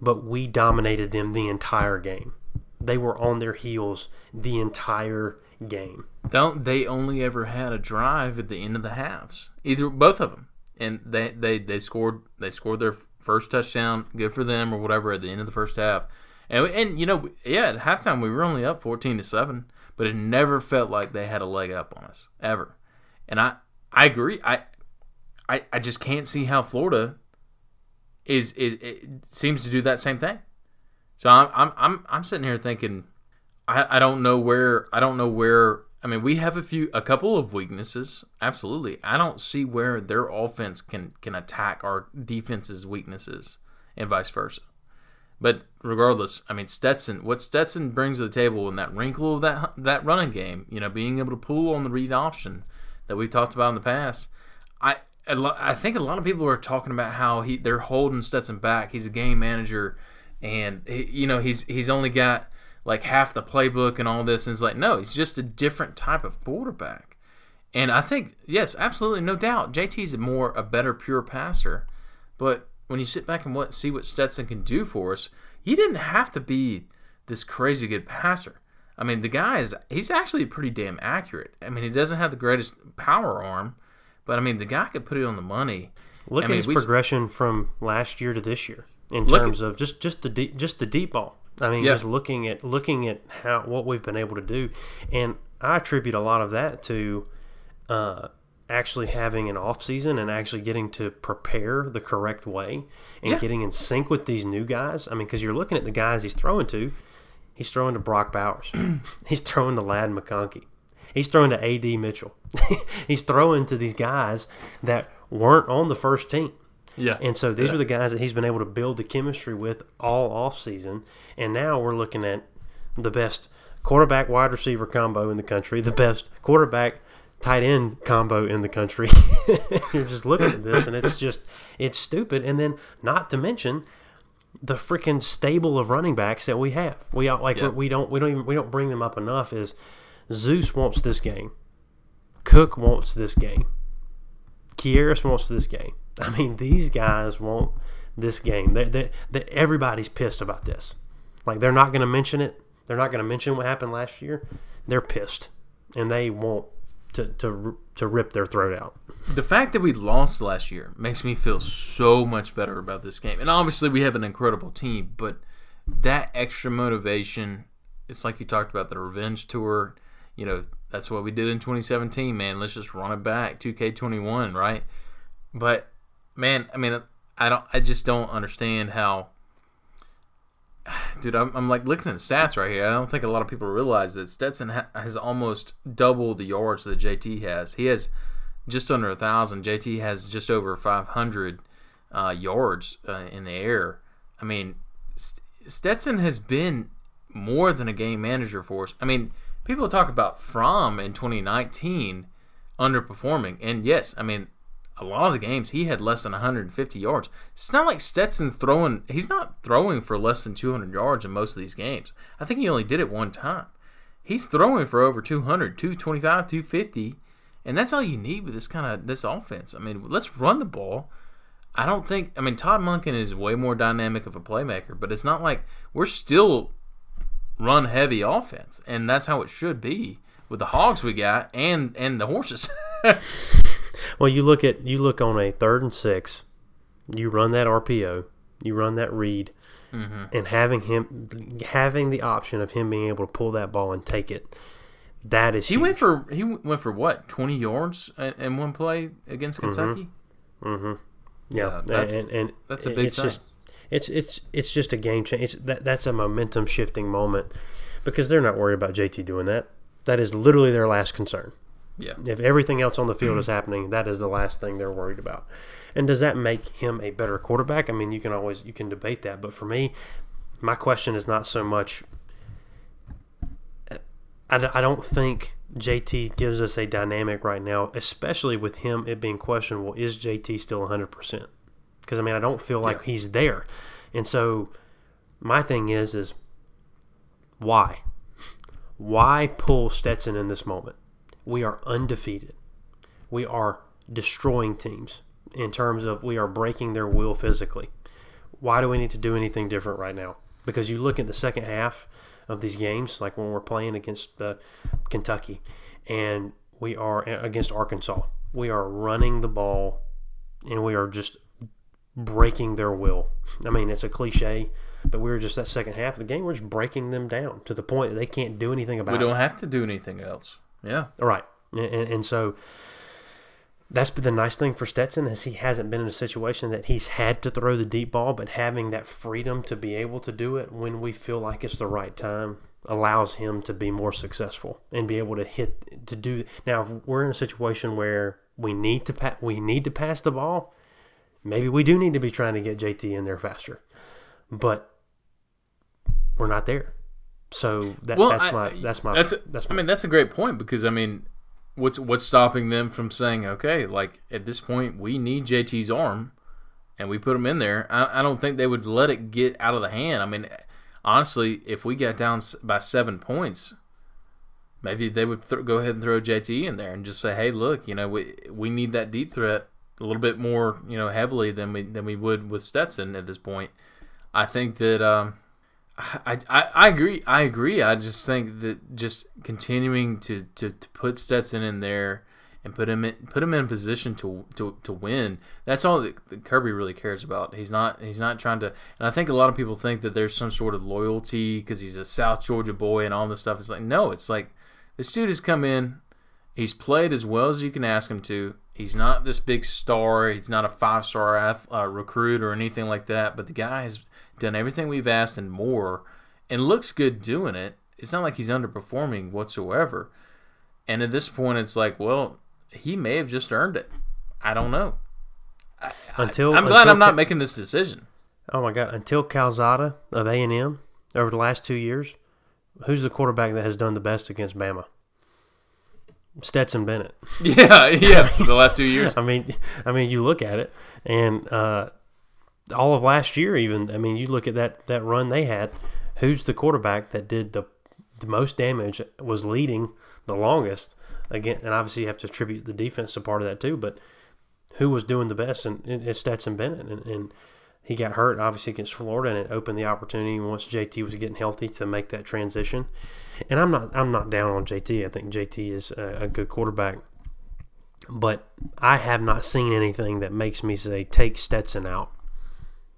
but we dominated them the entire game. They were on their heels the entire game. Don't they only ever had a drive at the end of the halves? Either both of them, and they they they scored they scored their first touchdown. Good for them or whatever at the end of the first half. And and you know yeah at halftime we were only up fourteen to seven, but it never felt like they had a leg up on us ever. And I I agree. I I, I just can't see how Florida is it, it seems to do that same thing. So I'm I'm I'm, I'm sitting here thinking I, I don't know where I don't know where I mean we have a few a couple of weaknesses absolutely. I don't see where their offense can can attack our defense's weaknesses and vice versa. But regardless I mean Stetson what Stetson brings to the table in that wrinkle of that that running game you know being able to pull on the read option that we talked about in the past I I think a lot of people are talking about how he they're holding Stetson back. He's a game manager and you know he's he's only got like half the playbook and all this. And it's like, no, he's just a different type of quarterback. And I think, yes, absolutely, no doubt, JT's a more a better pure passer. But when you sit back and what see what Stetson can do for us, he didn't have to be this crazy good passer. I mean, the guy is he's actually pretty damn accurate. I mean, he doesn't have the greatest power arm, but I mean, the guy could put it on the money. Look I at mean, his we- progression from last year to this year in terms of just just the deep, just the deep ball. I mean, Yeah. just looking at looking at how what we've been able to do, and I attribute a lot of that to uh, actually having an off season and actually getting to prepare the correct way and Yeah. getting in sync with these new guys. I mean, because you're looking at the guys he's throwing to. He's throwing to Brock Bowers. he's throwing to Ladd McConkey. He's throwing to A.D. Mitchell. he's throwing to these guys that weren't on the first team. Yeah, And so these are the guys that he's been able to build the chemistry with all off season. And now we're looking at the best quarterback wide receiver combo in the country, the best quarterback tight end combo in the country. You're just looking at this and it's just it's stupid. And then not to mention the freaking stable of running backs that we have. We are like Yeah. we don't we don't even we don't bring them up enough is Zeus wants this game. Cook wants this game. Kearis wants this game. I mean, these guys want this game. They, they, they, everybody's pissed about this. Like, they're not going to mention it. They're not going to mention what happened last year. They're pissed, and they want to to to rip their throat out. the fact that we lost last year makes me feel so much better about this game. And obviously, we have an incredible team, but that extra motivation, it's like you talked about the revenge tour. You know, that's what we did in 2017, man. Let's just run it back, 2K21, right? But man, I mean, I don't, I just don't understand how. Dude, I'm, I'm like looking at the stats right here. I don't think a lot of people realize that Stetson ha- has almost double the yards that JT has. He has just under a thousand. JT has just over 500 uh, yards uh, in the air. I mean, Stetson has been more than a game manager for us. I mean, people talk about Fromm in 2019 underperforming, and yes, I mean, a lot of the games he had less than 150 yards. It's not like Stetson's throwing; he's not throwing for less than 200 yards in most of these games. I think he only did it one time. He's throwing for over 200, 225, 250, and that's all you need with this kind of this offense. I mean, let's run the ball. I don't think. I mean, Todd Monken is way more dynamic of a playmaker, but it's not like we're still run heavy offense, and that's how it should be with the hogs we got and and the horses. Well, you look at you look on a third and six, you run that RPO, you run that read, mm-hmm. and having him having the option of him being able to pull that ball and take it. That is he huge. went for he went for what twenty yards in, one play against mm-hmm. Kentucky. Mm-hmm. Yeah, Yeah, that's- and, and that's a big it's thing. just it's it's it's just a game change. It's that that's a momentum shifting moment because they're not worried about JT doing that. That is literally their last concern. Yeah, If everything else on the field is happening, that is the last thing they're worried about. And does that make him a better quarterback? I mean, you can always you can debate that, but for me, my question is not so much. I don't think JT gives us a dynamic right now, especially with him it being questionable. Is JT still 100 percent? Because I mean, I don't feel like Yeah. he's there, and so my thing is is why? Why pull Stetson in this moment? We are undefeated. We are destroying teams in terms of we are breaking their will physically. Why do we need to do anything different right now? Because you look at the second half of these games, like when we're playing against uh, Kentucky, and we are against Arkansas, we are running the ball, and we are just breaking their will. I mean, it's a cliche, but we were just that second half of the game, we're just breaking them down to the point that they can't do anything about it. we don't have to do anything else. Yeah, All right. and, and, so that's been the nice thing for Stetson is he hasn't been in a situation that he's had to throw the deep ball, but having that freedom to be able to do it when we feel like it's the right time allows him to be more successful and be able to hit to do. Now, if we're in a situation where we need to pa- we need to pass the ball, maybe we do need to be trying to get JT in there faster, but we're not there. So that, Well, that's I- my that's my that's that's I mean that's a great point because I mean, what's what's stopping them from saying okay, like at this point we need JT's arm, and we put him in there. I, I don't think they would let it get out of the hand. I mean, honestly, if we got down by seven points, maybe they would th- go ahead and throw JT in there and just say, "Hey, look, you know, we we need that deep threat a little bit more, you know, heavily than we than we would with Stetson at this point." I think that um, I, I I agree. I agree. I just think that just continuing to, to, to put Stetson in there and put him in put him in position to to, to win. That's all that, Kirby really cares about. He's not he's not trying to. And I think a lot of people think that there's some sort of loyalty because he's a South Georgia boy and all this stuff. It's like no. It's like this dude has come in. He's played as well as you can ask him to. He's not this big star. He's not a five star uh, recruit or anything like that. But the guy has done everything we've asked and more, and looks good doing it. It's not like he's underperforming whatsoever. And at this point, it's like, well, he may have just earned it. I don't know. I, until I, am glad until I'm not making this decision. Oh my God! Until Calzada of A and M over the last two years, who's the quarterback that has done the best against Bama? Stetson Bennett. Yeah, yeah. the last two years. I mean, I mean, you look at it, and uh, all of last year, even. I mean, you look at that that run they had. Who's the quarterback that did the the most damage? Was leading the longest again, and obviously you have to attribute the defense to part of that too. But who was doing the best? And it's Stetson Bennett, and, and he got hurt obviously against Florida, and it opened the opportunity once JT was getting healthy to make that transition. And I'm not I'm not down on JT. I think JT is a, a good quarterback, but I have not seen anything that makes me say take Stetson out,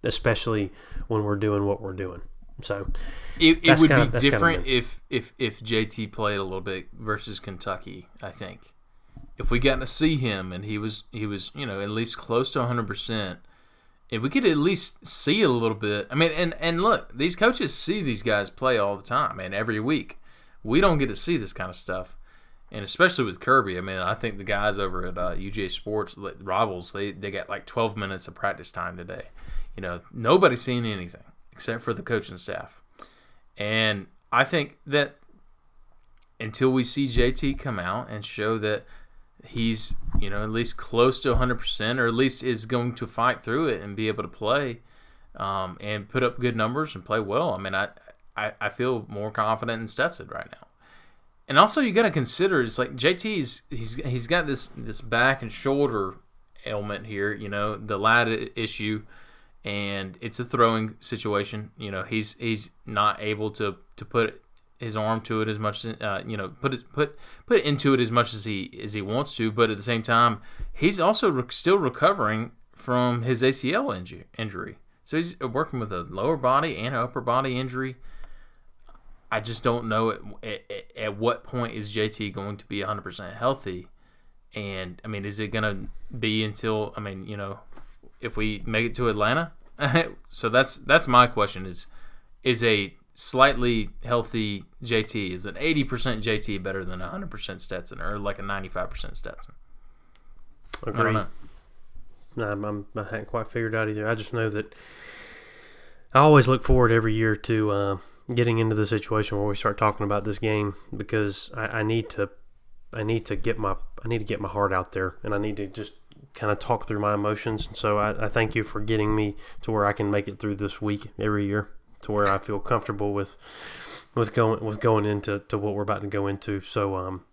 especially when we're doing what we're doing. So It, it would kinda- be that's kinda different if, if if JT played a little bit versus Kentucky. I think if we got to see him and he was he was you know at least close to 100 percent, if we could at least see a little bit. I mean, and and look, these coaches see these guys play all the time and every week. We don't get to see this kind of stuff, and especially with Kirby. I mean, I think the guys over at uh, UGA Sports rivals they they got like 12 minutes of practice time today. You know, nobody's seen anything except for the coaching staff. And I think that until we see JT come out and show that he's, you know, at least close to 100% or at least is going to fight through it and be able to play um, and put up good numbers and play well, I mean, I, I, I feel more confident in Stetson right now. And also, you got to consider it's like JT's he's he's got this this back and shoulder ailment here, you know, the lat issue and it's a throwing situation. You know, he's he's not able to to put his arm to it as much, uh, you know, put it put put into it as much as he as he wants to. But at the same time, he's also re- still recovering from his ACL injury. Injury, so he's working with a lower body and upper body injury. I just don't know at, at, at what point is JT going to be 100% healthy. And I mean, is it going to be until I mean, you know, if we make it to Atlanta. so that's that's my question is is a slightly healthy JT is an 80% JT better than a 100% Stetson or like a 95% Stetson? I agree. don't know. No, I'm, I'm, I haven't quite figured out either. I just know that I always look forward every year to uh, getting into the situation where we start talking about this game because I, I need to I need to get my I need to get my heart out there and I need to just kind of talk through my emotions. And so I, I thank you for getting me to where I can make it through this week every year to where I feel comfortable with with going with going into to what we're about to go into. So um,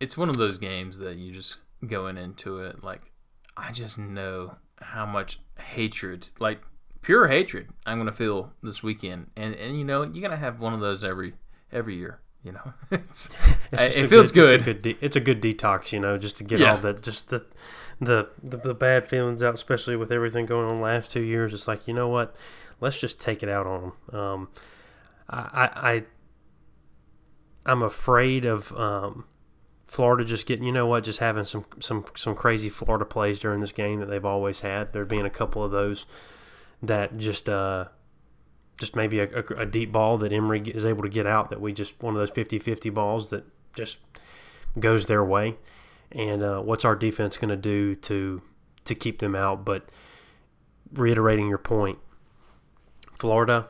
It's one of those games that you just going into it like I just know how much hatred, like pure hatred, I'm gonna feel this weekend, and and you know you're gonna have one of those every every year. You know, it's, It's it feels good. It's a good, de- it's a good detox, you know, just to get Yeah. all that, just the, the, the, the bad feelings out, especially with everything going on last two years. It's like, you know what? Let's just take it out on them. Um, I, I, I'm afraid of um, Florida just getting, you know what, just having some, some, some crazy Florida plays during this game that they've always had. There being a couple of those that just, uh, just maybe a, a, a deep ball that Emory is able to get out that we just one of those 50-50 balls that just goes their way and uh, what's our defense going to do to to keep them out but reiterating your point Florida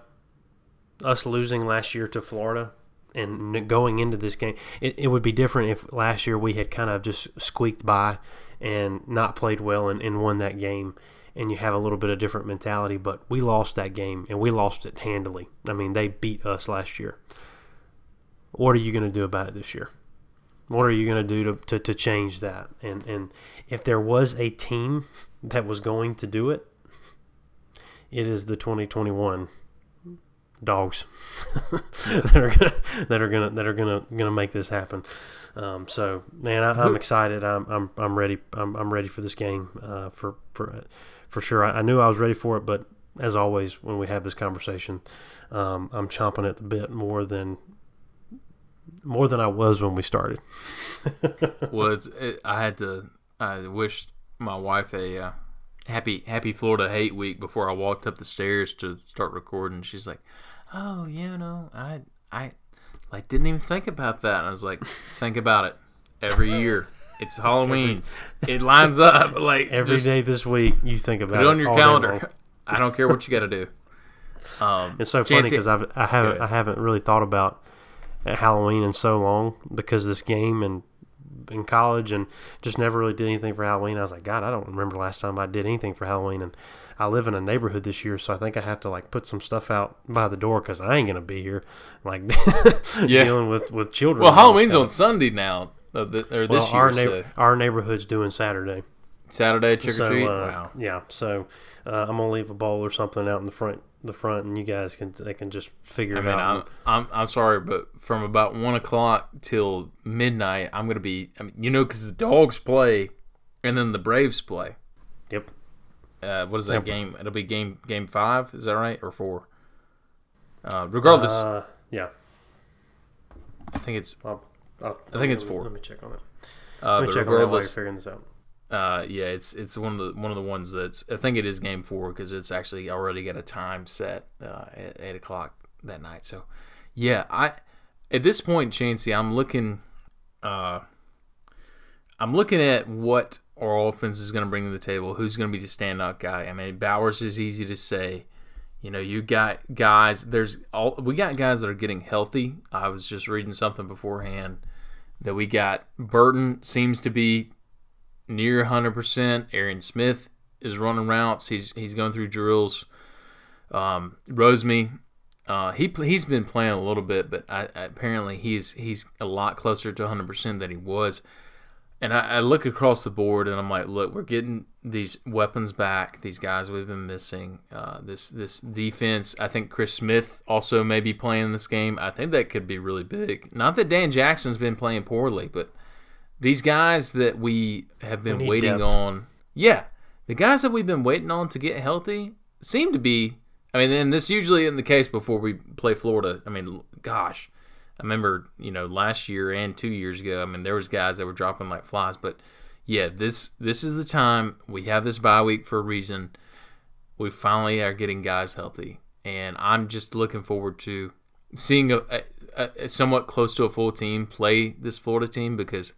us losing last year to Florida and going into this game it, it would be different if last year we had kind of just squeaked by and not played well and, and won that game and you have a little bit of different mentality. But we lost that game, and we lost it handily. I mean, they beat us last year. What are you going to do about it this year? What are you going to do to, to, to change that? And and if there was a team that was going to do it, it is the 2021 dogs that are gonna that are gonna that are gonna gonna make this happen. Um, so man, I, am excited. I'm, I'm I'm ready. I'm, I'm ready for this game uh, for for for sure. I, I, knew I was ready for it, but as always, when we have this conversation, um, I'm chomping at the bit more than more than I was when we started. well, it's it, I had to. I wished my wife a uh, happy happy Florida hate week before I walked up the stairs to start recording. She's like, "Oh, you know, I I like didn't even think about that." And I was like, "Think about it every year." It's Halloween. Every, it lines up like every day this week. You think about put it on your calendar. I don't care what you got to do. Um, it's so funny because I I haven't I haven't really thought about Halloween in so long because this game and in college and just never really did anything for Halloween. I was like, God, I don't remember last time I did anything for Halloween. And I live in a neighborhood this year, so I think I have to like put some stuff out by the door because I ain't gonna be here, like yeah. dealing with with children. Well, Halloween's on Sunday now, uh, or this well, our year. so. Our neighborhood's doing Saturday. Saturday trick or treat. So, uh, wow. Yeah, so uh, I'm gonna leave a bowl or something out in the front the front, and you guys can they can just figure I it mean, out. I'm, I'm I'm sorry, but from about one o'clock till midnight, I'm gonna be. I mean, you know, because the dogs play, and then the Braves play. Yep. Uh, what is that yep. game? It'll be game game five. Is that right or four? Uh, regardless. Uh, yeah. I think it's. I'll, i think it's four. Let me check on it. Uh, let me check on that while you're figuring this out. Uh, yeah, it's it's one of the one of the ones that's I think it is game four because it's actually already got a time set uh, at eight o'clock that night. So, yeah, I at this point, Chancey, I'm looking, uh, I'm looking at what our offense is going to bring to the table. Who's going to be the standout guy? I mean, Bowers is easy to say. You know, you got guys. There's all we got guys that are getting healthy. I was just reading something beforehand that we got. Burton seems to be near 100%. Arian Smith is running routes. He's he's going through drills. Um, Rosemy, uh, he he's been playing a little bit, but I, apparently he's he's a lot closer to 100% than he was. And I, I, look across the board and I'm like, look, we're getting these weapons back. These guys we've been missing. Uh, this this defense. I think Chris Smith also may be playing this game. I think that could be really big. Not that Dan Jackson's been playing poorly, but these guys that we have been we waiting depth. on, yeah, the guys that we've been waiting on to get healthy seem to be. I mean, and this usually in the case before we play Florida. I mean, gosh, I remember you know last year and two years ago. I mean, there was guys that were dropping like flies, but yeah, this this is the time we have this bye week for a reason. We finally are getting guys healthy, and I'm just looking forward to seeing a, a, a somewhat close to a full team play this Florida team because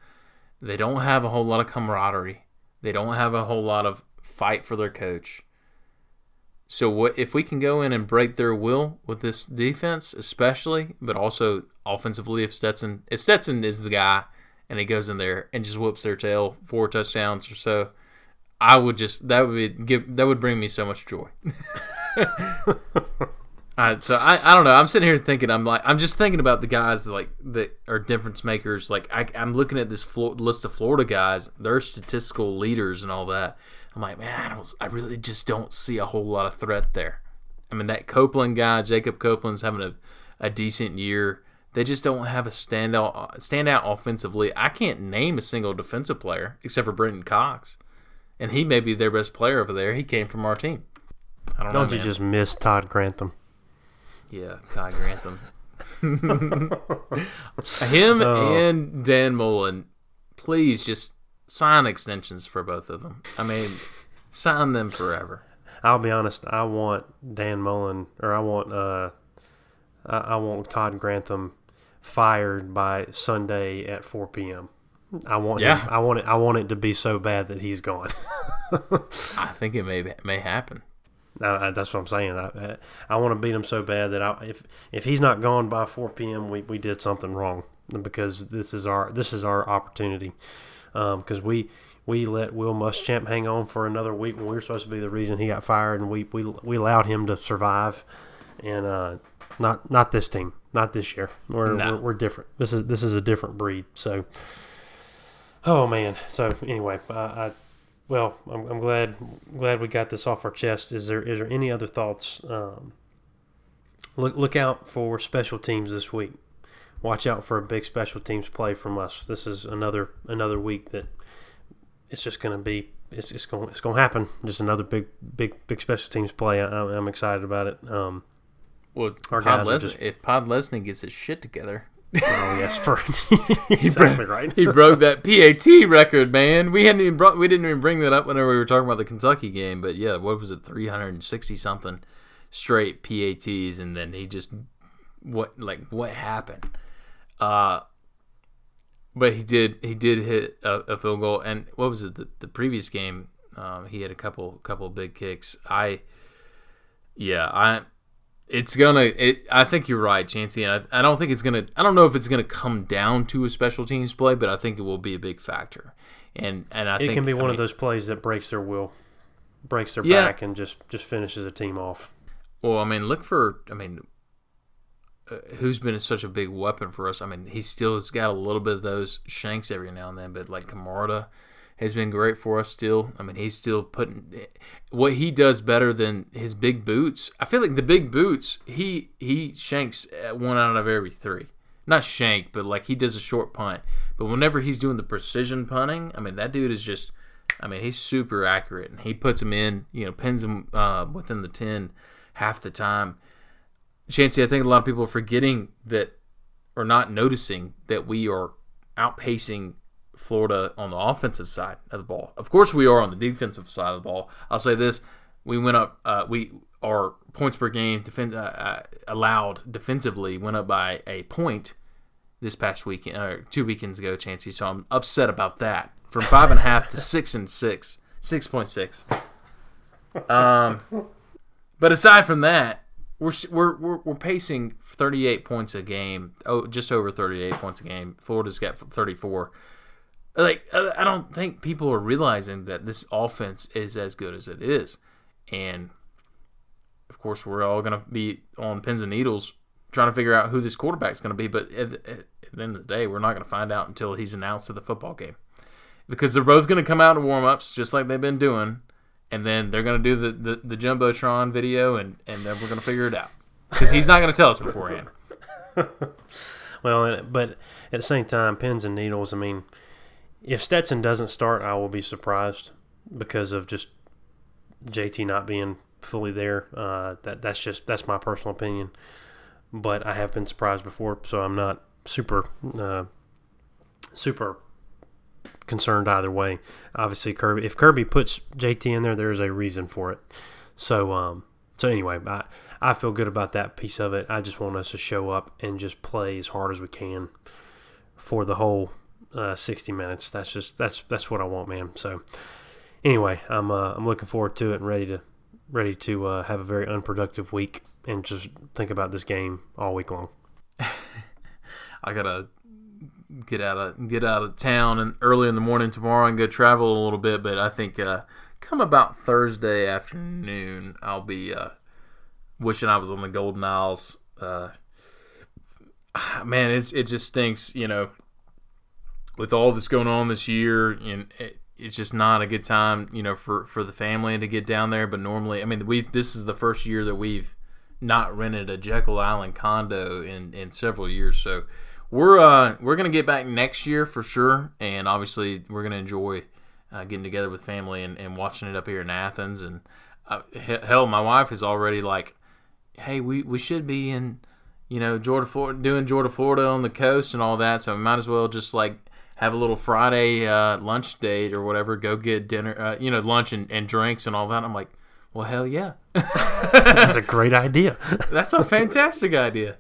they don't have a whole lot of camaraderie. They don't have a whole lot of fight for their coach. So what if we can go in and break their will with this defense, especially, but also offensively if Stetson if Stetson is the guy and he goes in there and just whoops their tail four touchdowns or so, I would just that would be, give that would bring me so much joy. Uh, so I, I don't know. I'm sitting here thinking. I'm like I'm just thinking about the guys that, like that are difference makers. Like I, am looking at this Flo- list of Florida guys. They're statistical leaders and all that. I'm like, man, I, don't, I really just don't see a whole lot of threat there. I mean, that Copeland guy, Jacob Copeland's having a, a decent year. They just don't have a standout standout offensively. I can't name a single defensive player except for Brenton Cox, and he may be their best player over there. He came from our team. I don't, don't know, you just miss Todd Grantham? Yeah, Ty Grantham. Him oh. and Dan Mullen, please just sign extensions for both of them. I mean, sign them forever. I'll be honest. I want Dan Mullen, or I want uh, I, I want Todd Grantham fired by Sunday at 4 p.m. I want yeah. Him, I want it. I want it to be so bad that he's gone. I think it may may happen. I, that's what I'm saying. I, I want to beat him so bad that I, if if he's not gone by 4 p.m., we, we did something wrong because this is our this is our opportunity because um, we we let Will Muschamp hang on for another week when we were supposed to be the reason he got fired, and we we, we allowed him to survive. And uh, not not this team, not this year. We're, No. we're we're different. This is this is a different breed. So, oh man. So anyway, I, I well, I'm, I'm glad glad we got this off our chest. Is there is there any other thoughts? Um, look look out for special teams this week. Watch out for a big special teams play from us. This is another another week that it's just going to be it's, it's going it's going to happen. Just another big big big special teams play. I, I'm I'm excited about it. Um, Well, Pod guys are Les- just- if Pod Leslie gets his shit together, oh yes, for exactly right. he broke that PAT record, man. We hadn't even brought, we didn't even bring that up whenever we were talking about the Kentucky game, but yeah, what was it, three hundred and sixty something straight PATs, and then he just what like what happened? Uh, but he did he did hit a, a field goal, and what was it? The, the previous game, um, he had a couple couple big kicks. I yeah, I it's gonna. It, I think you're right, Chancey. And I, I don't think it's gonna. I don't know if it's gonna come down to a special teams play, but I think it will be a big factor. And and I It think can be I one of those plays that breaks their will, breaks their Yeah. back, and just just finishes a team off. Well, I mean, look for. I mean, uh, who's been such a big weapon for us? I mean, he still has got a little bit of those shanks every now and then, but like Camarda has been great for us still. I mean, he's still putting what he does better than his big boots. I feel like the big boots, he he shanks one out of every three. Not shank, but like he does a short punt. But whenever he's doing the precision punting, I mean, that dude is just. I mean, he's super accurate, and he puts them in. You know, pins them uh, within the ten half the time. Chancey, I think a lot of people are forgetting that or not noticing that we are outpacing Florida on the offensive side of the ball. Of course, we are on the defensive side of the ball. I'll say this: we went up. Uh, we our points per game defend, uh, uh, allowed defensively went up by a point this past weekend or two weekends ago, Chancey. So I'm upset about that. From five and a half to six and six, six point six. Um, but aside from that, we're we're we're, we're pacing 38 points a game. Oh, just over 38 points a game. Florida's got 34. Like I don't think people are realizing that this offense is as good as it is, and of course we're all gonna be on pins and needles trying to figure out who this quarterback's gonna be. But at, the- end of the day, we're not gonna find out until he's announced at the football game, because they're both gonna come out in warm ups just like they've been doing and then they're gonna do the, the, the jumbotron video, and and then we're gonna figure it out because he's not gonna tell us beforehand. Well, but at the same time, pins and needles. I mean, if Stetson doesn't start, I will be surprised because of just JT not being fully there. Uh, that that's just that's my personal opinion. But I have been surprised before, so I'm not super uh, super concerned either way. Obviously, Kirby. If Kirby puts JT in there, there is a reason for it. So um, so anyway, I I feel good about that piece of it. I just want us to show up and just play as hard as we can for the whole uh, 60 minutes. That's just that's that's what I want, man. So anyway, I'm uh, I'm looking forward to it and ready to ready to uh, have a very unproductive week and just think about this game all week long. I gotta get out of get out of town and early in the morning tomorrow and go travel a little bit. But I think uh, come about Thursday afternoon, I'll be uh, wishing I was on the Golden Isles. Uh, man, it's it just stinks, you know, with all this going on this year, and it, it's just not a good time, you know, for for the family to get down there. But normally, I mean, we this is the first year that we've not rented a Jekyll Island condo in in several years, so we're uh we're gonna get back next year for sure, and obviously we're gonna enjoy uh, getting together with family and, and watching it up here in Athens. And uh, hell, my wife is already like, "Hey, we we should be in, you know, Georgia, Florida, doing Georgia, Florida on the coast and all that. So we might as well just like have a little Friday uh, lunch date or whatever. Go get dinner, uh, you know, lunch and, and drinks and all that. I'm like, well, hell yeah, That's a great idea. that's a fantastic idea.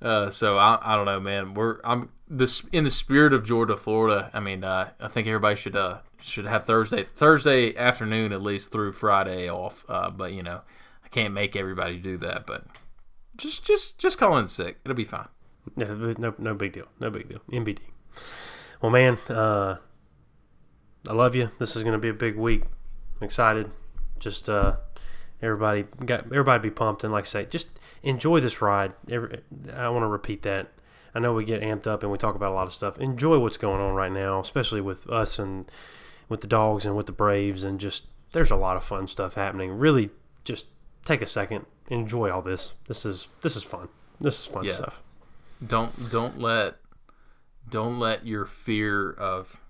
Uh, so I, I don't know, man. We're I'm this in the spirit of Georgia, Florida. I mean, uh, I think everybody should uh should have Thursday Thursday afternoon at least through Friday off. Uh, but you know, I can't make everybody do that. But just just just call in sick. It'll be fine. No, no, no big deal. No big deal. MBD. Well, man, uh, I love you. This is going to be a big week. I'm excited. Just uh, everybody got everybody be pumped and like I say, just enjoy this ride. Every, I want to repeat that. I know we get amped up and we talk about a lot of stuff. Enjoy what's going on right now, especially with us and with the dogs and with the Braves and just there's a lot of fun stuff happening. Really, just take a second, enjoy all this. This is this is fun. This is fun Yeah. stuff. Don't don't let don't let your fear of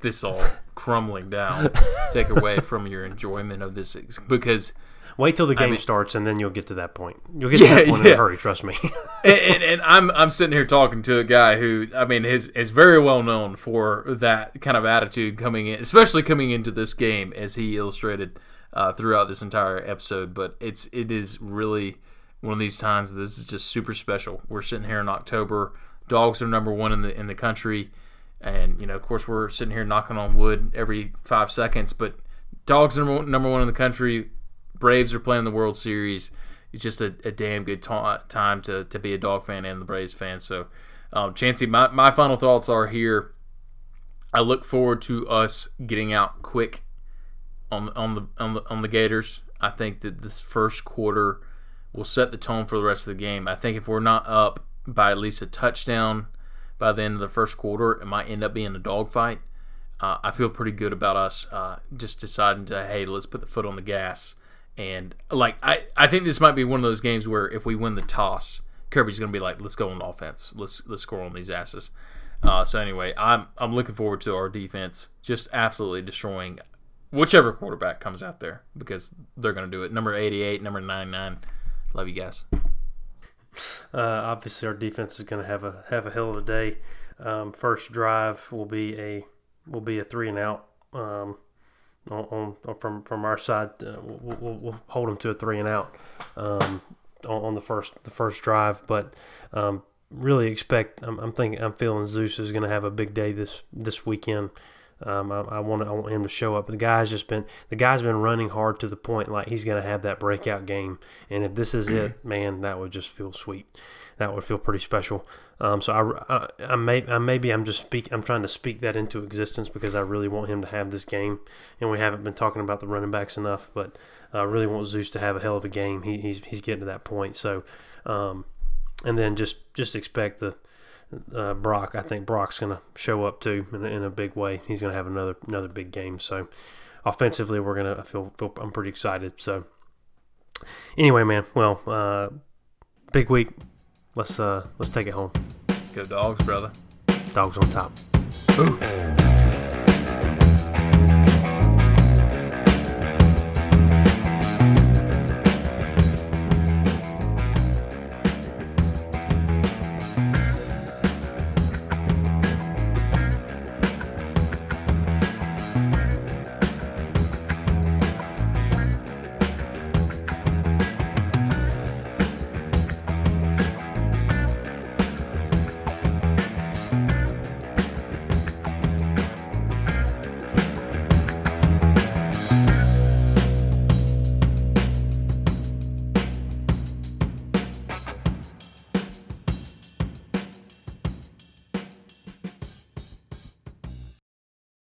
this all crumbling down take away from your enjoyment of this ex- because Wait till the game mean- starts and then you'll get to that point. You'll get to that point in a hurry. Trust me. and, and, and I'm I'm sitting here talking to a guy who I mean is is very well known for that kind of attitude coming in, especially coming into this game as he illustrated uh, throughout this entire episode. But it's it is really one of these times. This is just super special. We're sitting here in October. Dogs are number one in the in the country, and you know of course we're sitting here knocking on wood every five seconds. But dogs are number one in the country. Braves are playing the World Series. It's just a, a damn good ta- time to, to be a dog fan and the Braves fan. So, um, Chancey, my, my final thoughts are here. I look forward to us getting out quick on on the on the on the Gators. I think that this first quarter will set the tone for the rest of the game. I think if we're not up by at least a touchdown by the end of the first quarter, it might end up being a dogfight. Uh, I feel pretty good about us uh, just deciding to hey, let's put the foot on the gas. And like I, I think this might be one of those games where if we win the toss, Kirby's gonna be like, let's go on offense, let's let's score on these asses. Uh, so anyway, I'm I'm looking forward to our defense just absolutely destroying whichever quarterback comes out there because they're gonna do it. Number 88, number 99. Love you guys. Uh, obviously, our defense is going to have a have a hell of a day. Um, first drive will be a will be a three and out. Um, on, on from from our side, uh, we'll, we'll, we'll hold them to a three and out um, on, on the first the first drive. But um, really expect. I'm, I'm thinking. I'm feeling Zeus is going to have a big day this this weekend. Um, I, I want I want him to show up. The guy's just been the guy's been running hard to the point like he's going to have that breakout game. And if this is it, man, that would just feel sweet. That would feel pretty special. Um, so I, I, I may I maybe I'm just speak I'm trying to speak that into existence because I really want him to have this game. And we haven't been talking about the running backs enough, but I really want Zeus to have a hell of a game. He, he's he's getting to that point. So, um, and then just just expect the uh, Brock. I think Brock's going to show up too in a, in a big way. He's going to have another another big game. So offensively, we're going to I feel, feel I'm pretty excited. So anyway, man. Well, uh, big week. Let's uh let's take it home. Go dogs, brother. Dogs on top.